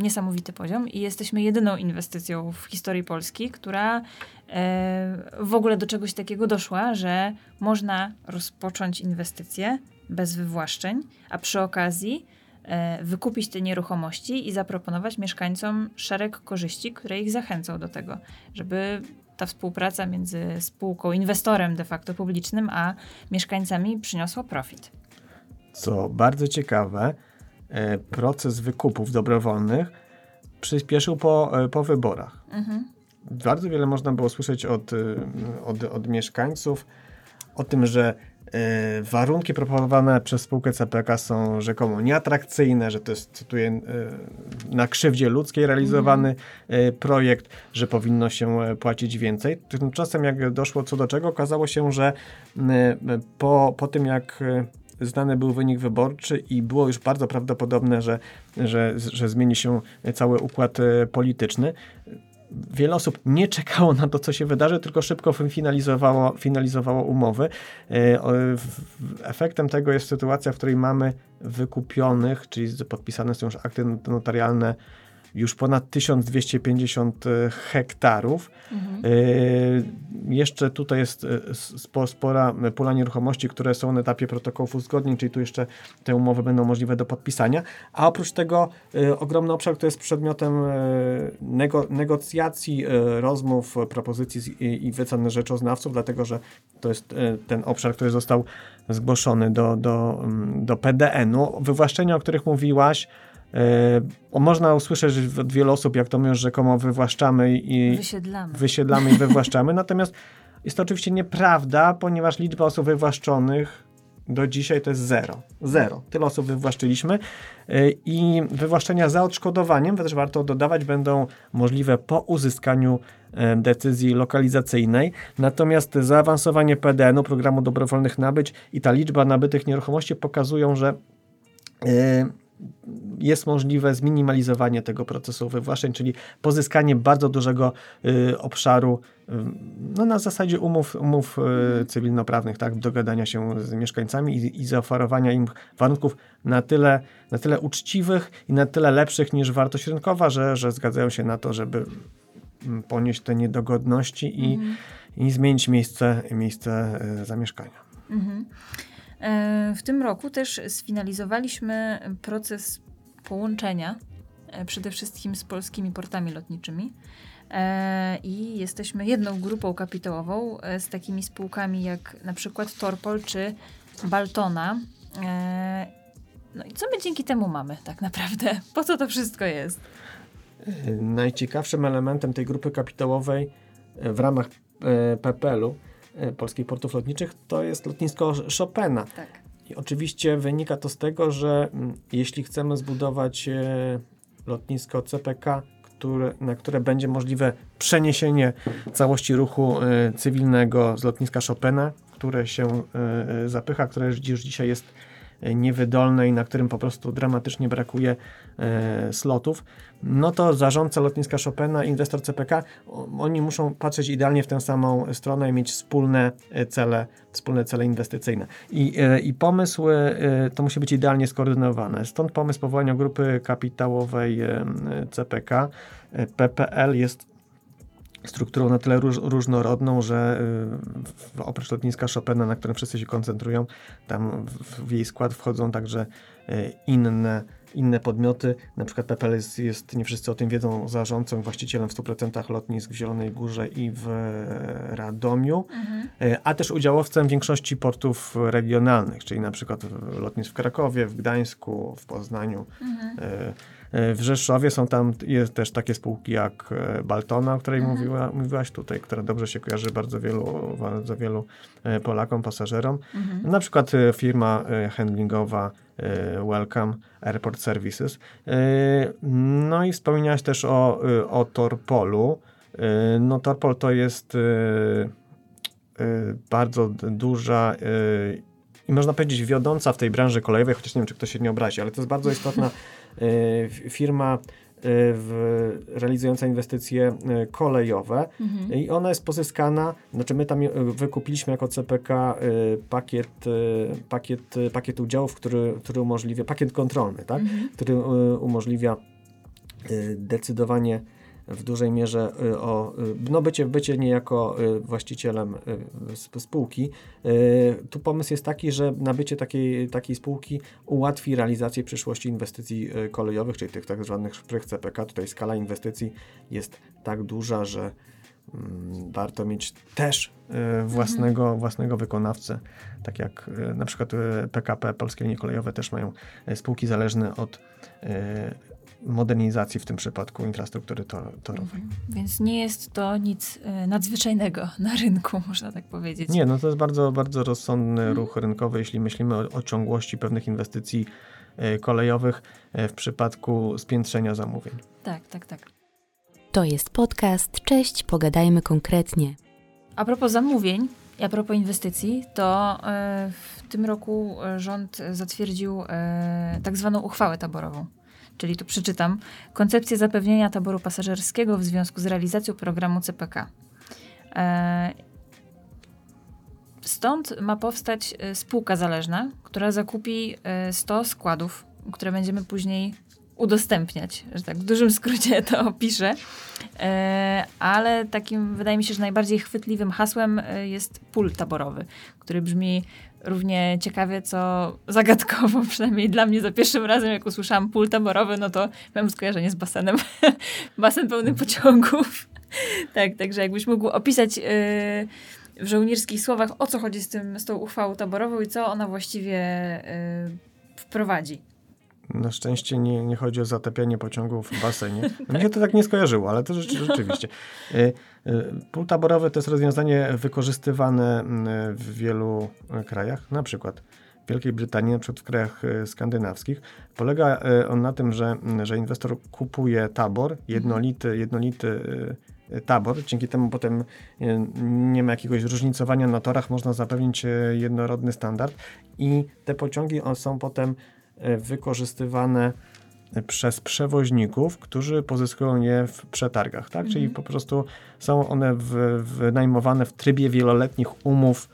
niesamowity poziom i jesteśmy jedyną inwestycją w historii Polski, która e, w ogóle do czegoś takiego doszła, że można rozpocząć inwestycje bez wywłaszczeń, a przy okazji e, wykupić te nieruchomości i zaproponować mieszkańcom szereg korzyści, które ich zachęcą do tego, żeby ta współpraca między spółką, inwestorem de facto publicznym, a mieszkańcami przyniosła profit. Co bardzo ciekawe, e, proces wykupów dobrowolnych przyspieszył po, e, po wyborach. Mhm. Bardzo wiele można było słyszeć od, e, od, od mieszkańców o tym, że warunki proponowane przez spółkę CPK są rzekomo nieatrakcyjne, że to jest, cytuję, e, na krzywdzie ludzkiej realizowany e, projekt, że powinno się e, płacić więcej. Tymczasem jak doszło co do czego, okazało się, że po, po tym jak e, znany był wynik wyborczy i było już bardzo prawdopodobne, że, że, że zmieni się cały układ e, polityczny. Wiele osób nie czekało na to, co się wydarzy, tylko szybko finalizowało, finalizowało umowy. E, Efektem tego jest sytuacja, w której mamy wykupionych, czyli podpisane są już akty notarialne, już ponad 1250 hektarów. Mhm. Yy, Jeszcze tutaj jest e, spo, spora pula nieruchomości, które są na etapie protokołów uzgodnień, czyli tu jeszcze te umowy będą możliwe do podpisania. A oprócz tego e, ogromny obszar, który jest przedmiotem e, nego, negocjacji, e, rozmów, e, propozycji i, wycen rzeczoznawców, dlatego że to jest e, ten obszar, który został zgłoszony do, do, mm, do PDN-u. Wywłaszczenia, o których mówiłaś, e, można usłyszeć od wielu osób, jak to my już rzekomo wywłaszczamy i, Wysiedlamy. wysiedlamy i wywłaszczamy. Natomiast jest to oczywiście nieprawda, ponieważ liczba osób wywłaszczonych do dzisiaj to jest zero. Zero. Tyle osób wywłaszczyliśmy Y, i wywłaszczenia za odszkodowaniem, też warto dodawać, będą możliwe po uzyskaniu e, decyzji lokalizacyjnej. Natomiast zaawansowanie PDN-u, programu dobrowolnych nabyć i ta liczba nabytych nieruchomości pokazują, że jest możliwe zminimalizowanie tego procesu wywłaszczeń, czyli pozyskanie bardzo dużego y, obszaru y, no, na zasadzie umów, umów y, cywilnoprawnych, tak, dogadania się z mieszkańcami i, i zaoferowania im warunków na tyle, na tyle uczciwych i na tyle lepszych niż wartość rynkowa, że, że zgadzają się na to, żeby mm, ponieść te niedogodności i, Mhm. i zmienić miejsce, miejsce y, zamieszkania. Mhm. E, W tym roku też sfinalizowaliśmy proces połączenia e, przede wszystkim z polskimi portami lotniczymi. E, I jesteśmy jedną grupą kapitałową e, z takimi spółkami jak na przykład Torpol czy Baltona. E, No i co my dzięki temu mamy tak naprawdę? Po co to wszystko jest? Najciekawszym elementem tej grupy kapitałowej w ramach PPL-u, Polskich Portów Lotniczych, to jest lotnisko Chopina. Tak. I oczywiście wynika to z tego, że mm, jeśli chcemy zbudować e, lotnisko CPK, które, na które będzie możliwe przeniesienie całości ruchu e, cywilnego z lotniska Chopina, które się e, e, zapycha, które już dzisiaj jest e, niewydolne i na którym po prostu dramatycznie brakuje e, slotów, no to zarządca lotniska Chopina, inwestor CPK, oni muszą patrzeć idealnie w tę samą stronę i mieć wspólne e, cele, wspólne cele inwestycyjne. I, e, i pomysł to musi być idealnie skoordynowane. Stąd pomysł powołania grupy kapitałowej CPK. PPL jest strukturą na tyle róż, różnorodną, że y, oprócz lotniska Chopina, na którym wszyscy się koncentrują, tam w, w jej skład wchodzą także inne, inne podmioty. Na przykład PPL jest, jest, nie wszyscy o tym wiedzą, zarządcą właścicielem w 100% lotnisk w Zielonej Górze i w e, Radomiu, Mhm. y, a też udziałowcem większości portów regionalnych, czyli na przykład lotnisk w Krakowie, w Gdańsku, w Poznaniu. Mhm. E, e, W Rzeszowie są tam jest też takie spółki jak e, Baltona, o której Mhm. mówiła, mówiłaś tutaj, która dobrze się kojarzy bardzo wielu, bardzo wielu e, Polakom, pasażerom. Mhm. Na przykład e, firma e, handlingowa e, Welcome Airport Services. E, No i wspominałaś też o, e, o Torpolu. E, No Torpol to jest e, e, bardzo duża e, i można powiedzieć wiodąca w tej branży kolejowej, chociaż nie wiem, czy ktoś się nie obrazi, ale to jest bardzo istotna e, firma e, w, realizująca inwestycje e, kolejowe Mhm. i ona jest pozyskana, znaczy my tam e, wykupiliśmy jako CPK pakiet, pakiet, pakiet udziałów, który, który umożliwia, pakiet kontrolny, tak? Mhm. który umożliwia decydowanie w dużej mierze o no bycie, bycie niejako właścicielem spółki. Tu pomysł jest taki, że nabycie takiej, takiej spółki ułatwi realizację przyszłości inwestycji kolejowych, czyli tych tak zwanych szprych CPK. Tutaj skala inwestycji jest tak duża, że Mm, warto mieć też własnego, mhm. własnego wykonawcę, tak jak na przykład PKP, Polskie Linie Kolejowe też mają spółki zależne od modernizacji w tym przypadku infrastruktury torowej. Mhm. Więc nie jest to nic nadzwyczajnego na rynku, można tak powiedzieć. Nie, no to jest bardzo, bardzo rozsądny mhm. ruch rynkowy, jeśli myślimy o, o ciągłości pewnych inwestycji kolejowych w przypadku spiętrzenia zamówień. Tak, tak, tak. To jest podcast. Cześć, pogadajmy konkretnie. A propos zamówień i a propos inwestycji, to e, w tym roku e, rząd zatwierdził e, tak zwaną uchwałę taborową. Czyli tu przeczytam. Koncepcję zapewnienia taboru pasażerskiego w związku z realizacją programu CPK. Stąd ma powstać spółka zależna, która zakupi 100 składów, które będziemy później udostępniać, że tak w dużym skrócie to opiszę. E, ale takim, wydaje mi się, że najbardziej chwytliwym hasłem e, jest pól taborowy, który brzmi równie ciekawie, co zagadkowo, przynajmniej dla mnie za pierwszym razem, jak usłyszałam pól taborowy, no to miałam skojarzenie z basenem. Basen pełny pociągów. tak, także jakbyś mógł opisać yy, w żołnierskich słowach, o co chodzi z, tym, z tą uchwałą taborową i co ona właściwie yy, wprowadzi. Na szczęście nie, nie chodzi o zatapianie pociągów w basenie. No mnie to tak nie skojarzyło, ale to rzeczywiście. E, e, Pół taborowe to jest rozwiązanie wykorzystywane w wielu e, krajach, na przykład w Wielkiej Brytanii, na przykład w krajach skandynawskich. Polega on na tym, że, że inwestor kupuje tabor, jednolity, jednolity tabor. Dzięki temu potem nie ma jakiegoś różnicowania na torach, można zapewnić jednorodny standard i te pociągi są potem E, wykorzystywane przez przewoźników, którzy pozyskują je w przetargach, tak? Czyli mhm. po prostu są one wynajmowane w trybie wieloletnich umów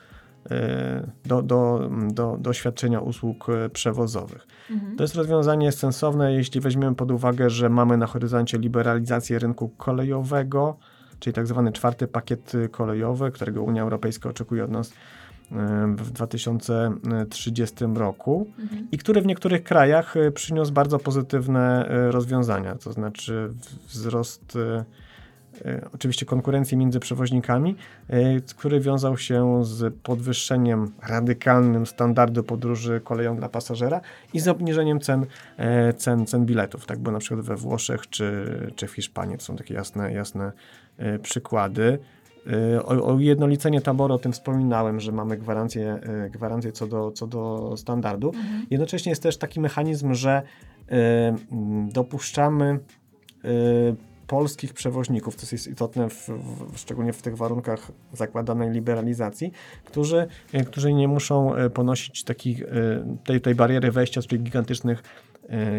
e, do, do, do, do świadczenia usług e, przewozowych. Mhm. To jest rozwiązanie sensowne, jeśli weźmiemy pod uwagę, że mamy na horyzoncie liberalizację rynku kolejowego, czyli tak zwany czwarty pakiet kolejowy, którego Unia Europejska oczekuje od nas w 2030 roku mhm. i który w niektórych krajach e, przyniósł bardzo pozytywne e, rozwiązania, to znaczy wzrost e, oczywiście konkurencji między przewoźnikami, który wiązał się z podwyższeniem radykalnym standardu podróży koleją dla pasażera i z obniżeniem cen, cen, cen biletów, tak, bo na przykład we Włoszech czy, czy w Hiszpanii to są takie jasne, jasne przykłady. Y, o, o ujednolicenie taboru, o tym wspominałem, że mamy gwarancję, y, gwarancję co, do, co do standardu. Mhm. Jednocześnie jest też taki mechanizm, że y, dopuszczamy polskich przewoźników, co jest istotne w, w, szczególnie w tych warunkach zakładanej liberalizacji, którzy, którzy nie muszą ponosić takich, tej, tej bariery wejścia z tych gigantycznych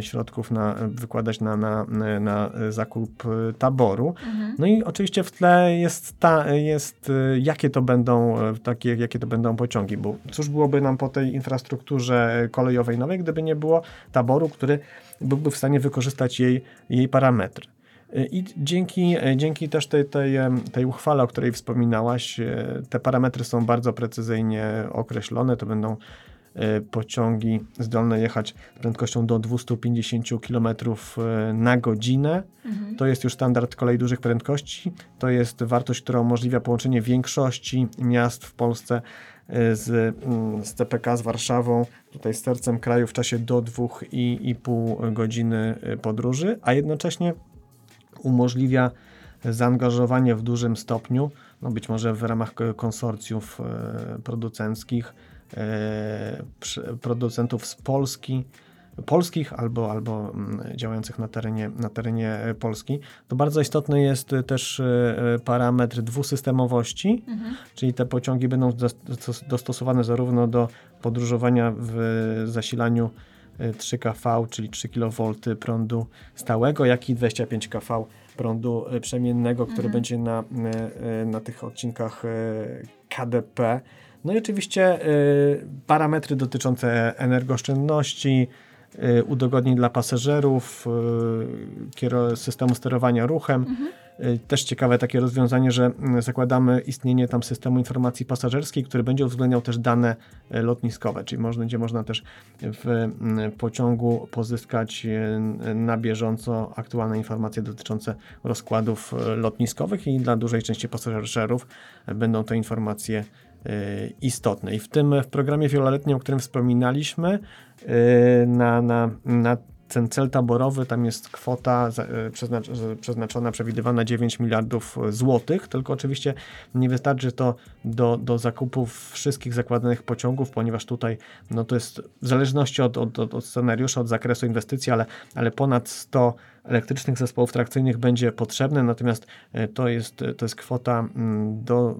środków na, wykładać na, na, na zakup taboru. Mhm. No i oczywiście w tle jest, ta, jest e, jakie to będą e, takie, jakie to będą pociągi, bo cóż byłoby nam po tej infrastrukturze kolejowej nowej, gdyby nie było taboru, który byłby w stanie wykorzystać jej, jej parametry. I dzięki, dzięki też tej, tej, tej uchwale, o której wspominałaś, te parametry są bardzo precyzyjnie określone. To będą E, pociągi zdolne jechać prędkością do 250 km e, na godzinę. Mhm. To jest już standard kolei dużych prędkości. To jest wartość, która umożliwia połączenie większości miast w Polsce e, z, mm, z CPK z Warszawą, tutaj z sercem kraju w czasie do 2,5 godziny podróży, a jednocześnie umożliwia zaangażowanie w dużym stopniu, no być może w ramach konsorcjów producenckich, E, producentów z Polski, polskich albo, albo mm, działających na terenie, na terenie Polski, to bardzo istotny jest też e, parametr dwusystemowości, mhm. czyli te pociągi będą dostosowane zarówno do podróżowania w zasilaniu 3 kV, czyli 3 kV prądu stałego, jak i 25 kV prądu przemiennego, który mhm. będzie na, e, na tych odcinkach KDP no i oczywiście y, parametry dotyczące energooszczędności, y, udogodnień dla pasażerów, y, systemu sterowania ruchem. Mhm. Też ciekawe takie rozwiązanie, że mm, zakładamy istnienie tam systemu informacji pasażerskiej, który będzie uwzględniał też dane lotniskowe, czyli można, będzie można też w mm, pociągu pozyskać na bieżąco aktualne informacje dotyczące rozkładów lotniskowych i dla dużej części pasażerów będą te informacje istotne. I w tym w programie wieloletnim, o którym wspominaliśmy, na, na, na ten cel taborowy, tam jest kwota przeznaczona, przewidywana 9 miliardów złotych, tylko oczywiście nie wystarczy to do, do zakupów wszystkich zakładanych pociągów, ponieważ tutaj no to jest w zależności od, od, od scenariusza, od zakresu inwestycji, ale, ale ponad 100 elektrycznych zespołów trakcyjnych będzie potrzebne, natomiast e, to jest, to jest kwota mm, do,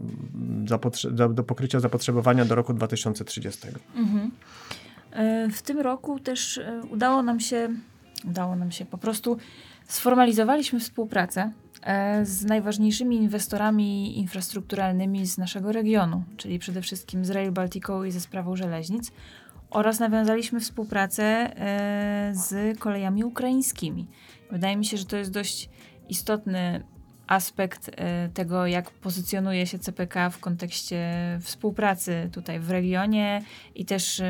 do pokrycia zapotrzebowania do roku 2030. Mhm. E, w tym roku też e, udało nam się, udało nam się po prostu sformalizowaliśmy współpracę e, z najważniejszymi inwestorami infrastrukturalnymi z naszego regionu, czyli przede wszystkim z Rail Balticą i ze sprawą żeleznic oraz nawiązaliśmy współpracę z kolejami ukraińskimi. Wydaje mi się, że to jest dość istotny aspekt tego, jak pozycjonuje się CPK w kontekście współpracy tutaj w regionie i też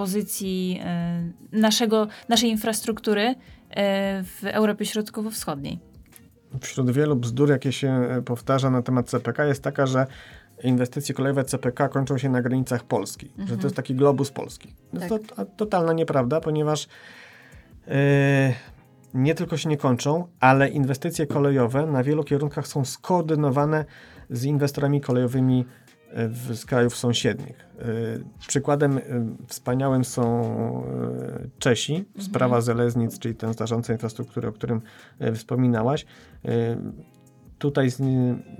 pozycji e, naszego, naszej infrastruktury e, w Europie Środkowo-Wschodniej. Wśród wielu bzdur, jakie się e, powtarza na temat CPK, jest taka, że inwestycje kolejowe CPK kończą się na granicach Polski, mhm. że to jest mhm. taki globus polski. Tak. To totalna nieprawda, ponieważ yy, nie tylko się nie kończą, ale inwestycje kolejowe na wielu kierunkach są skoordynowane z inwestorami kolejowymi z krajów sąsiednich. Y, przykładem y, wspaniałym są y, Czesi, mhm. sprawa Zeleznic, czyli ten zarządca infrastruktury, o którym wspominałaś. Tutaj z,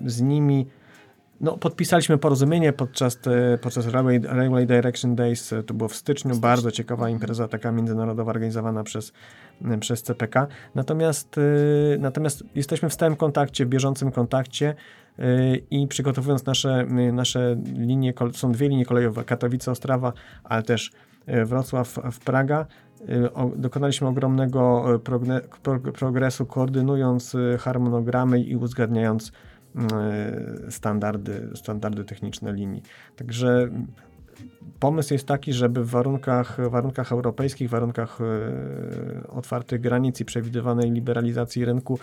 z nimi no, podpisaliśmy porozumienie podczas, te, podczas Railway, Railway Direction Days, to było w styczniu, bardzo ciekawa impreza taka międzynarodowa organizowana przez, przez CPK. Natomiast, natomiast jesteśmy w stałym kontakcie, w bieżącym kontakcie i przygotowując nasze, nasze linie, są dwie linie kolejowe, Katowice-Ostrawa, ale też Wrocław w Praga. E, dokonaliśmy ogromnego progresu, koordynując harmonogramy i uzgadniając standardy, standardy techniczne linii. Także pomysł jest taki, żeby w warunkach, warunkach europejskich, warunkach otwartych granic i przewidywanej liberalizacji rynku,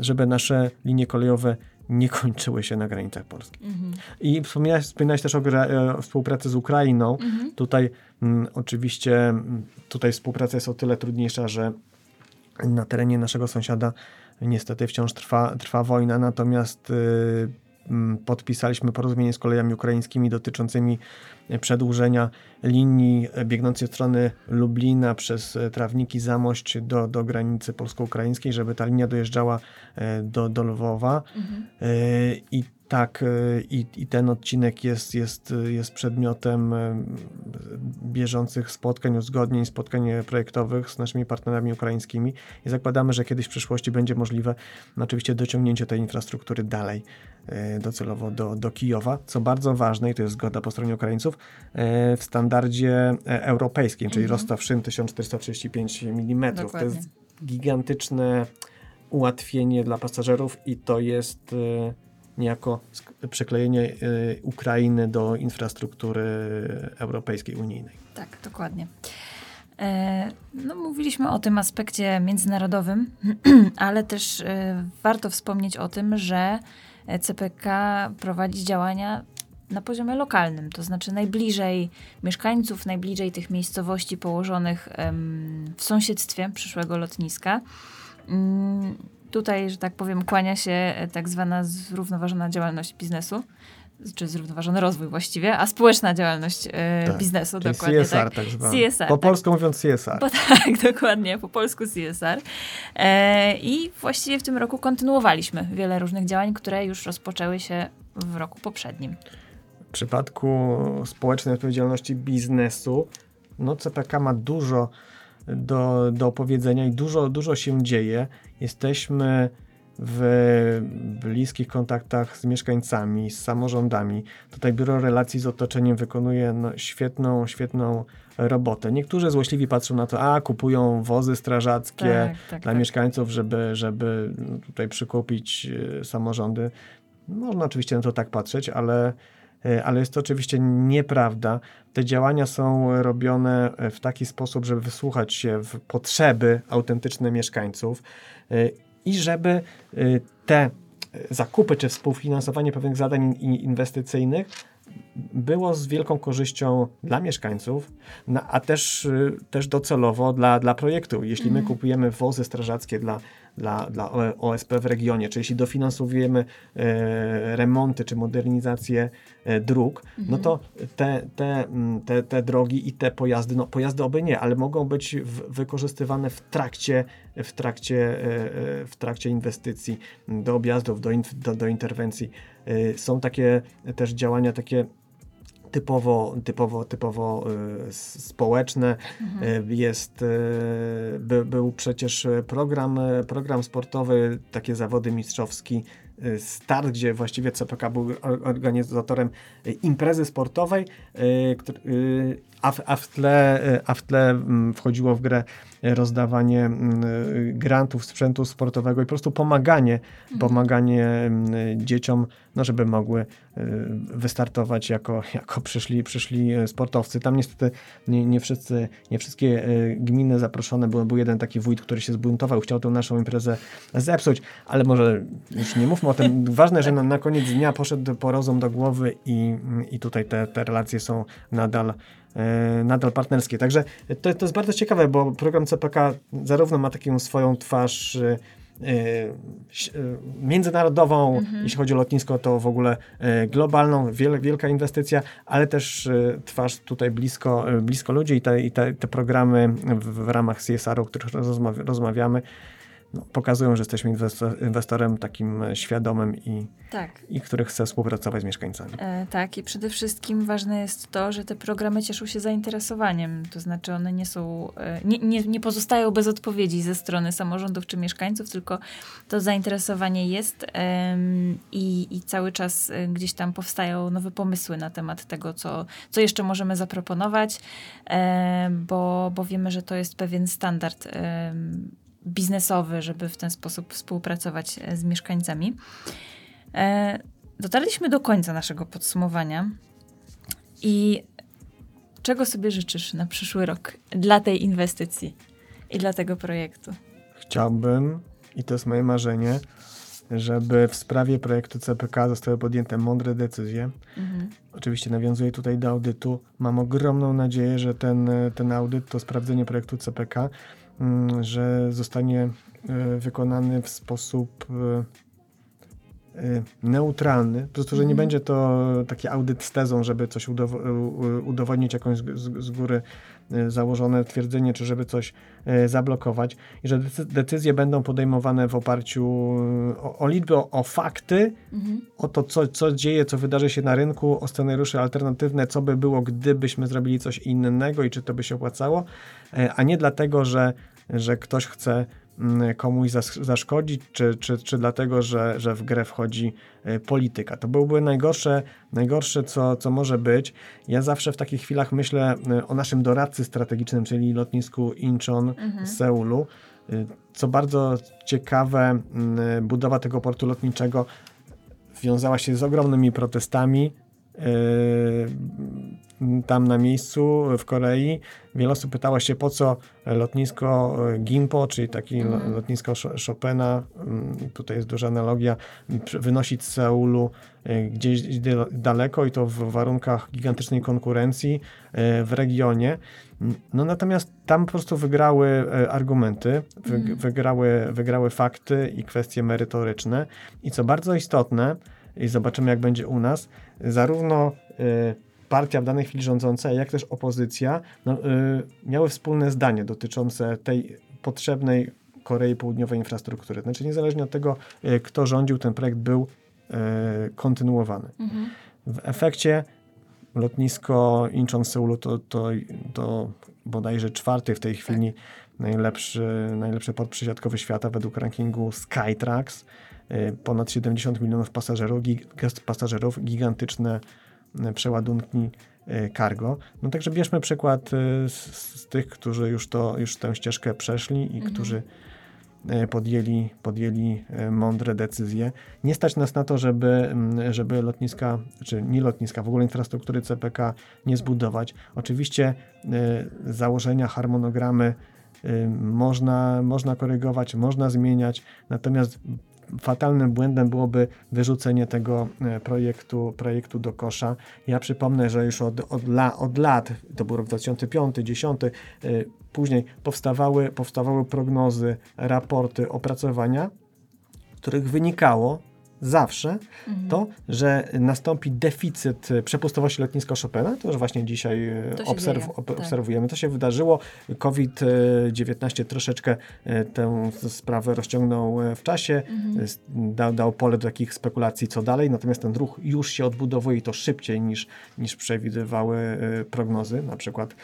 żeby nasze linie kolejowe nie kończyły się na granicach Polski. Mhm. I wspomniałeś, wspomniałeś też o, e, o, współpracy z Ukrainą. Mhm. Tutaj m, oczywiście tutaj współpraca jest o tyle trudniejsza, że na terenie naszego sąsiada niestety wciąż trwa, trwa wojna, natomiast y, podpisaliśmy porozumienie z kolejami ukraińskimi dotyczącymi przedłużenia linii biegnącej od strony Lublina przez Trawniki Zamość do, do granicy polsko-ukraińskiej, żeby ta linia dojeżdżała e, do, do Lwowa. Mhm. E, I tak, e, i, i ten odcinek jest, jest, jest przedmiotem bieżących spotkań, uzgodnień, spotkań projektowych z naszymi partnerami ukraińskimi i zakładamy, że kiedyś w przyszłości będzie możliwe no oczywiście dociągnięcie tej infrastruktury dalej E, docelowo do, do Kijowa, co bardzo ważne i to jest zgoda po stronie Ukraińców, e, w standardzie e, europejskim, czyli mhm. rozstaw szyn 1435 mm. Dokładnie. To jest gigantyczne ułatwienie dla pasażerów i to jest niejako przyklejenie Ukrainy do infrastruktury europejskiej, unijnej. Tak, dokładnie. No, mówiliśmy o tym aspekcie międzynarodowym, ale też warto wspomnieć o tym, że CPK prowadzi działania na poziomie lokalnym, to znaczy najbliżej mieszkańców, najbliżej tych miejscowości położonych w sąsiedztwie przyszłego lotniska. Mm, tutaj, że tak powiem, kłania się e, tak zwana zrównoważona działalność biznesu czy zrównoważony rozwój właściwie, a społeczna działalność e, tak, biznesu. Dokładnie. CSR tak, tak. CSR. Po tak. polsku mówiąc CSR. Bo, tak, dokładnie, po polsku CSR. E, I właściwie w tym roku kontynuowaliśmy wiele różnych działań, które już rozpoczęły się w roku poprzednim. W przypadku społecznej odpowiedzialności biznesu, no CPK ma dużo do, do opowiedzenia i dużo, dużo się dzieje. Jesteśmy w bliskich kontaktach z mieszkańcami, z samorządami. Tutaj Biuro Relacji z Otoczeniem wykonuje no, świetną, świetną robotę. Niektórzy złośliwi patrzą na to, a kupują wozy strażackie Tak, tak, dla tak. mieszkańców, żeby, żeby tutaj przykupić e, samorządy. Można oczywiście na to tak patrzeć, ale, e, ale jest to oczywiście nieprawda. Te działania są robione w taki sposób, żeby wysłuchać się w potrzeby autentyczne mieszkańców e, i żeby e, te zakupy czy współfinansowanie pewnych zadań inwestycyjnych było z wielką korzyścią dla mieszkańców, no, a też, y, też docelowo dla, dla projektu. Jeśli my kupujemy wozy strażackie dla, dla, dla OSP w regionie, czy jeśli dofinansowujemy e, remonty czy modernizację e, dróg, no to te, te, mm, te, te drogi i te pojazdy, no pojazdy oby nie, ale mogą być w, wykorzystywane w trakcie, w, trakcie, e, w trakcie inwestycji, do objazdów, do, inf- do, do interwencji. Są takie też działania takie typowo, typowo, typowo y, społeczne. Y, Jest, y, by, był przecież program, program sportowy, takie zawody mistrzowski, y, start, gdzie właściwie CPK był or- organizatorem imprezy sportowej, a w, a w tle, y, a w tle mm, wchodziło w grę rozdawanie mm, y, grantów, sprzętu sportowego i po prostu pomaganie, pomaganie mm, dzieciom, no żeby mogły y, wystartować jako, jako przyszli, przyszli sportowcy. Tam niestety nie, nie, wszyscy, nie wszystkie e, gminy zaproszone były. Był jeden taki wójt, który się zbuntował, chciał tę naszą imprezę zepsuć, ale może już nie mówmy o tym. Ważne, że na, na koniec dnia poszedł po rozum do głowy i, i tutaj te, te relacje są nadal nadal partnerskie. Także to, to jest bardzo ciekawe, bo program CPK zarówno ma taką swoją twarz e, e, e, międzynarodową, jeśli chodzi o lotnisko, to w ogóle e, globalną, wiel, wielka inwestycja, ale też e, twarz tutaj blisko, e, blisko ludzi i te, i te, te programy w, w ramach CSR-u, o których rozmawia, rozmawiamy, no, pokazują, że jesteśmy inwestor, inwestorem takim świadomym i, Tak. i który chce współpracować z mieszkańcami. E, tak, i przede wszystkim ważne jest to, że te programy cieszą się zainteresowaniem. To znaczy, one nie są, e, nie, nie, nie pozostają bez odpowiedzi ze strony samorządów czy mieszkańców, tylko to zainteresowanie jest i, i cały czas e, gdzieś tam powstają nowe pomysły na temat tego, co, co jeszcze możemy zaproponować, e, bo, bo wiemy, że to jest pewien standard biznesowy, żeby w ten sposób współpracować e, z mieszkańcami. E, Dotarliśmy do końca naszego podsumowania. I czego sobie życzysz na przyszły rok dla tej inwestycji i dla tego projektu? Chciałbym, i to jest moje marzenie, żeby w sprawie projektu CPK zostały podjęte mądre decyzje. Mhm. Oczywiście nawiązuję tutaj do audytu. Mam ogromną nadzieję, że ten, ten audyt, to sprawdzenie projektu CPK, że zostanie e, wykonany w sposób e, e, neutralny. Po prostu, że nie Mhm. będzie to taki audyt z tezą, żeby coś udow- udowodnić, jakąś z, góry założone twierdzenie, czy żeby coś e, zablokować. I że decy- decyzje będą podejmowane w oparciu e, o, o liczby, o, o fakty, Mhm. o to, co, co dzieje, co wydarzy się na rynku, o scenariusze alternatywne, co by było, gdybyśmy zrobili coś innego i czy to by się opłacało, a nie dlatego, że, że ktoś chce komuś zas- zaszkodzić, czy, czy, czy dlatego, że, że w grę wchodzi e, polityka. To byłoby najgorsze, najgorsze co, co może być. Ja zawsze w takich chwilach myślę e, o naszym doradcy strategicznym, czyli lotnisku Incheon z Seulu. E, Co bardzo ciekawe, mm, budowa tego portu lotniczego wiązała się z ogromnymi protestami tam na miejscu w Korei. Wiele osób pytało się, po co lotnisko e, Gimpo, czyli takie lo- lotnisko Ch- Chopina, mm, tutaj jest duża analogia, wynosić z Seulu e, gdzieś daleko i to w warunkach gigantycznej konkurencji e, w regionie. No natomiast tam po prostu wygrały argumenty, wy, wygrały, wygrały fakty i kwestie merytoryczne. I co bardzo istotne, i zobaczymy jak będzie u nas, zarówno partia w danej chwili rządząca, jak też opozycja no, e, miały wspólne zdanie dotyczące tej potrzebnej Korei Południowej infrastruktury. Znaczy niezależnie od tego, e, kto rządził, ten projekt był e, kontynuowany. Mhm. W efekcie lotnisko Incheon Seulu to, to, to bodajże czwarty w tej chwili najlepszy, najlepszy port przysiadkowy świata według rankingu Skytrax. Y, ponad 70 milionów pasażerów, gig, pasażerów gigantyczne y, przeładunki y, cargo. No także bierzmy przykład z, z, tych, którzy już, to, już tę ścieżkę przeszli i mhm. którzy podjęli, podjęli mądre decyzje. Nie stać nas na to, żeby, żeby lotniska, czy nie lotniska, w ogóle infrastruktury CPK nie zbudować. Oczywiście założenia, harmonogramy można, można korygować, można zmieniać, natomiast fatalnym błędem byłoby wyrzucenie tego e, projektu, projektu do kosza. Ja przypomnę, że już od, od, la, od lat, to był rok 2005, 2010, później powstawały, powstawały prognozy, raporty, opracowania, których wynikało, zawsze mhm. to, że nastąpi deficyt przepustowości lotniska Chopina, to już właśnie dzisiaj e, obserw tak. obserwujemy. To się wydarzyło. COVID-19 troszeczkę e, tę sprawę rozciągnął e, w czasie, mhm. dał, dał pole do takich spekulacji, co dalej, natomiast ten ruch już się odbudowuje i to szybciej niż, niż przewidywały prognozy, na przykład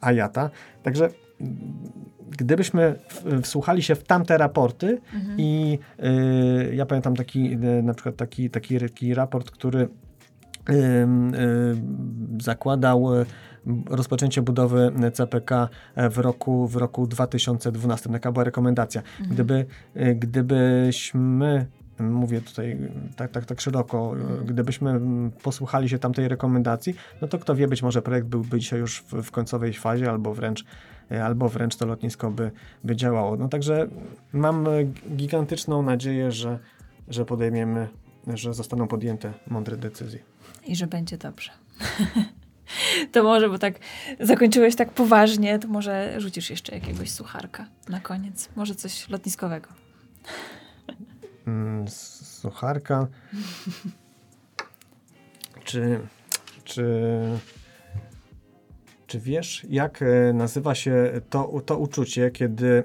Ayata. Także gdybyśmy wsłuchali się w tamte raporty mhm. i y, ja pamiętam taki y, na przykład taki, taki, taki raport, który y, zakładał rozpoczęcie budowy CPK w roku, w roku 2012. Taka była rekomendacja. Mhm. Gdyby, gdybyśmy mówię tutaj tak, tak, tak szeroko, mhm. gdybyśmy posłuchali się tamtej rekomendacji, no to kto wie, być może projekt byłby dzisiaj już w, w końcowej fazie albo wręcz albo wręcz to lotnisko by, by działało. No także mam gigantyczną nadzieję, że, że podejmiemy, że zostaną podjęte mądre decyzje. I że będzie dobrze. to może, bo tak zakończyłeś tak poważnie, to może rzucisz jeszcze jakiegoś sucharka na koniec. Może coś lotniskowego. Mm, sucharka. czy, czy czy wiesz, jak e, nazywa się to, to uczucie, kiedy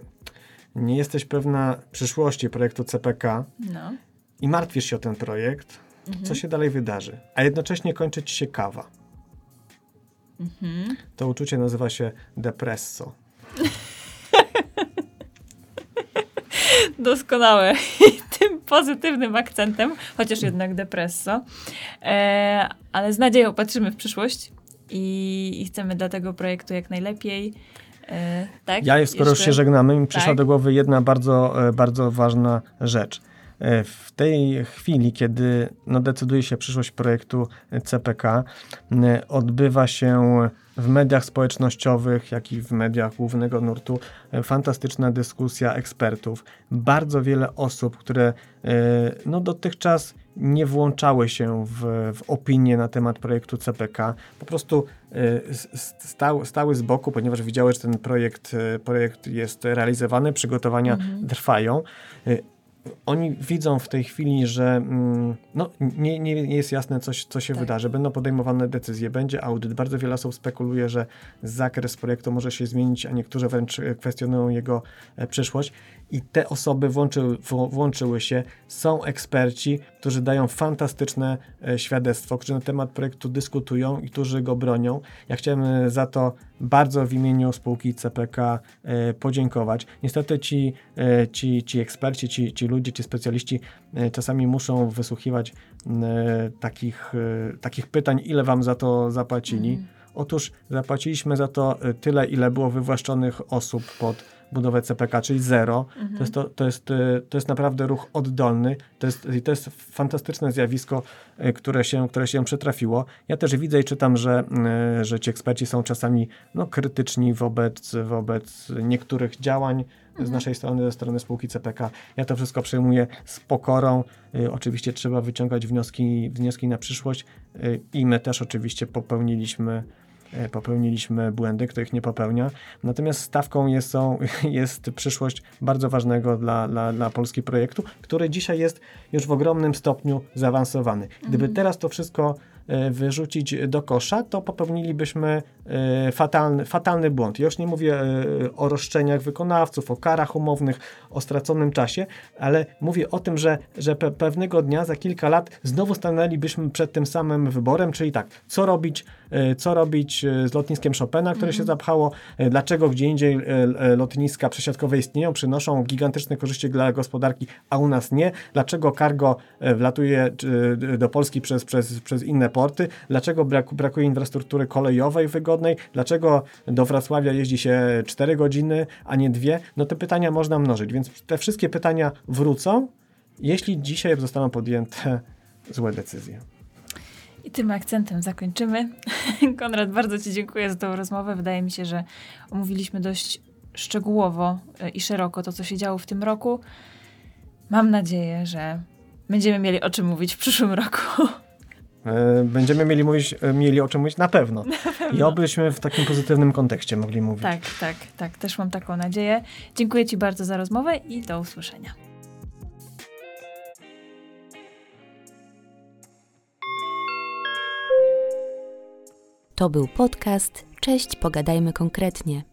nie jesteś pewna przyszłości projektu CPK no. i martwisz się o ten projekt, mhm. co się dalej wydarzy, a jednocześnie kończy ci się kawa? Mhm. To uczucie nazywa się depresso. Doskonałe. I tym pozytywnym akcentem, chociaż jednak depresso. E, ale z nadzieją patrzymy w przyszłość i, i chcemy dla tego projektu jak najlepiej. E, tak? Ja, skoro Jeszcze... już się żegnamy, mi przyszła tak? do głowy jedna bardzo, e, bardzo ważna rzecz. E, w tej chwili, kiedy no, decyduje się przyszłość projektu CPK, odbywa się w mediach społecznościowych, jak i w mediach głównego nurtu fantastyczna dyskusja ekspertów. Bardzo wiele osób, które no, dotychczas nie włączały się w, w opinie na temat projektu CPK. Po prostu y, stały, stały z boku, ponieważ widziały, że ten projekt, y, projekt jest realizowany, przygotowania mhm. trwają. Y, oni widzą w tej chwili, że mm, no, nie, nie jest jasne, co, co się tak. wydarzy. Będą podejmowane decyzje, będzie audyt. Bardzo wiele osób spekuluje, że zakres projektu może się zmienić, a niektórzy wręcz kwestionują jego e, przyszłość. I te osoby włączyły, włączyły się. Są eksperci, którzy dają fantastyczne e, świadectwo, którzy na temat projektu dyskutują i którzy go bronią. Ja chciałem e, za to bardzo w imieniu spółki CPK podziękować. Niestety ci, ci, ci eksperci, ci, ci ludzie, ci specjaliści e, czasami muszą wysłuchiwać e, takich, e, takich pytań, ile wam za to zapłacili. Mhm. Otóż zapłaciliśmy za to tyle, ile było wywłaszczonych osób pod budowę CPK, czyli zero. Mhm. To, jest to, to, jest, to jest naprawdę ruch oddolny. To jest, to jest fantastyczne zjawisko, które się, które się przytrafiło. Ja też widzę i czytam, że, że ci eksperci są czasami no, krytyczni wobec, wobec niektórych działań z mhm. naszej strony, ze strony spółki CPK. Ja to wszystko przyjmuję z pokorą. Y, oczywiście trzeba wyciągać wnioski, wnioski na przyszłość y, i my też oczywiście popełniliśmy popełniliśmy błędy, których nie popełnia. Natomiast stawką jest, są, jest przyszłość bardzo ważnego dla, dla, dla Polski projektu, który dzisiaj jest już w ogromnym stopniu zaawansowany. Gdyby mhm. teraz to wszystko wyrzucić do kosza, to popełnilibyśmy e, fatalny, fatalny błąd. Ja już nie mówię e, o roszczeniach wykonawców, o karach umownych, o straconym czasie, ale mówię o tym, że, że pe pewnego dnia, za kilka lat znowu stanęlibyśmy przed tym samym wyborem, czyli tak, co robić, e, co robić e, z lotniskiem Chopina, które się zapchało, e, dlaczego gdzie indziej e, e, lotniska przesiadkowe istnieją, przynoszą gigantyczne korzyści dla gospodarki, a u nas nie, dlaczego cargo e, wlatuje do Polski przez, przez, przez inne porty, dlaczego brak, brakuje infrastruktury kolejowej wygodnej, dlaczego do Wrocławia jeździ się 4 godziny, a nie dwie, no te pytania można mnożyć, więc te wszystkie pytania wrócą, jeśli dzisiaj zostaną podjęte złe decyzje. I tym akcentem zakończymy. Konrad, bardzo Ci dziękuję za tą rozmowę. Wydaje mi się, że omówiliśmy dość szczegółowo e, i szeroko to, co się działo w tym roku. Mam nadzieję, że będziemy mieli o czym mówić w przyszłym roku. E, Będziemy mieli, mówić, e, mieli o czym mówić na pewno. I obyśmy w takim pozytywnym kontekście mogli mówić. Tak, tak, tak. Też mam taką nadzieję. Dziękuję Ci bardzo za rozmowę i do usłyszenia. To był podcast Cześć, pogadajmy konkretnie.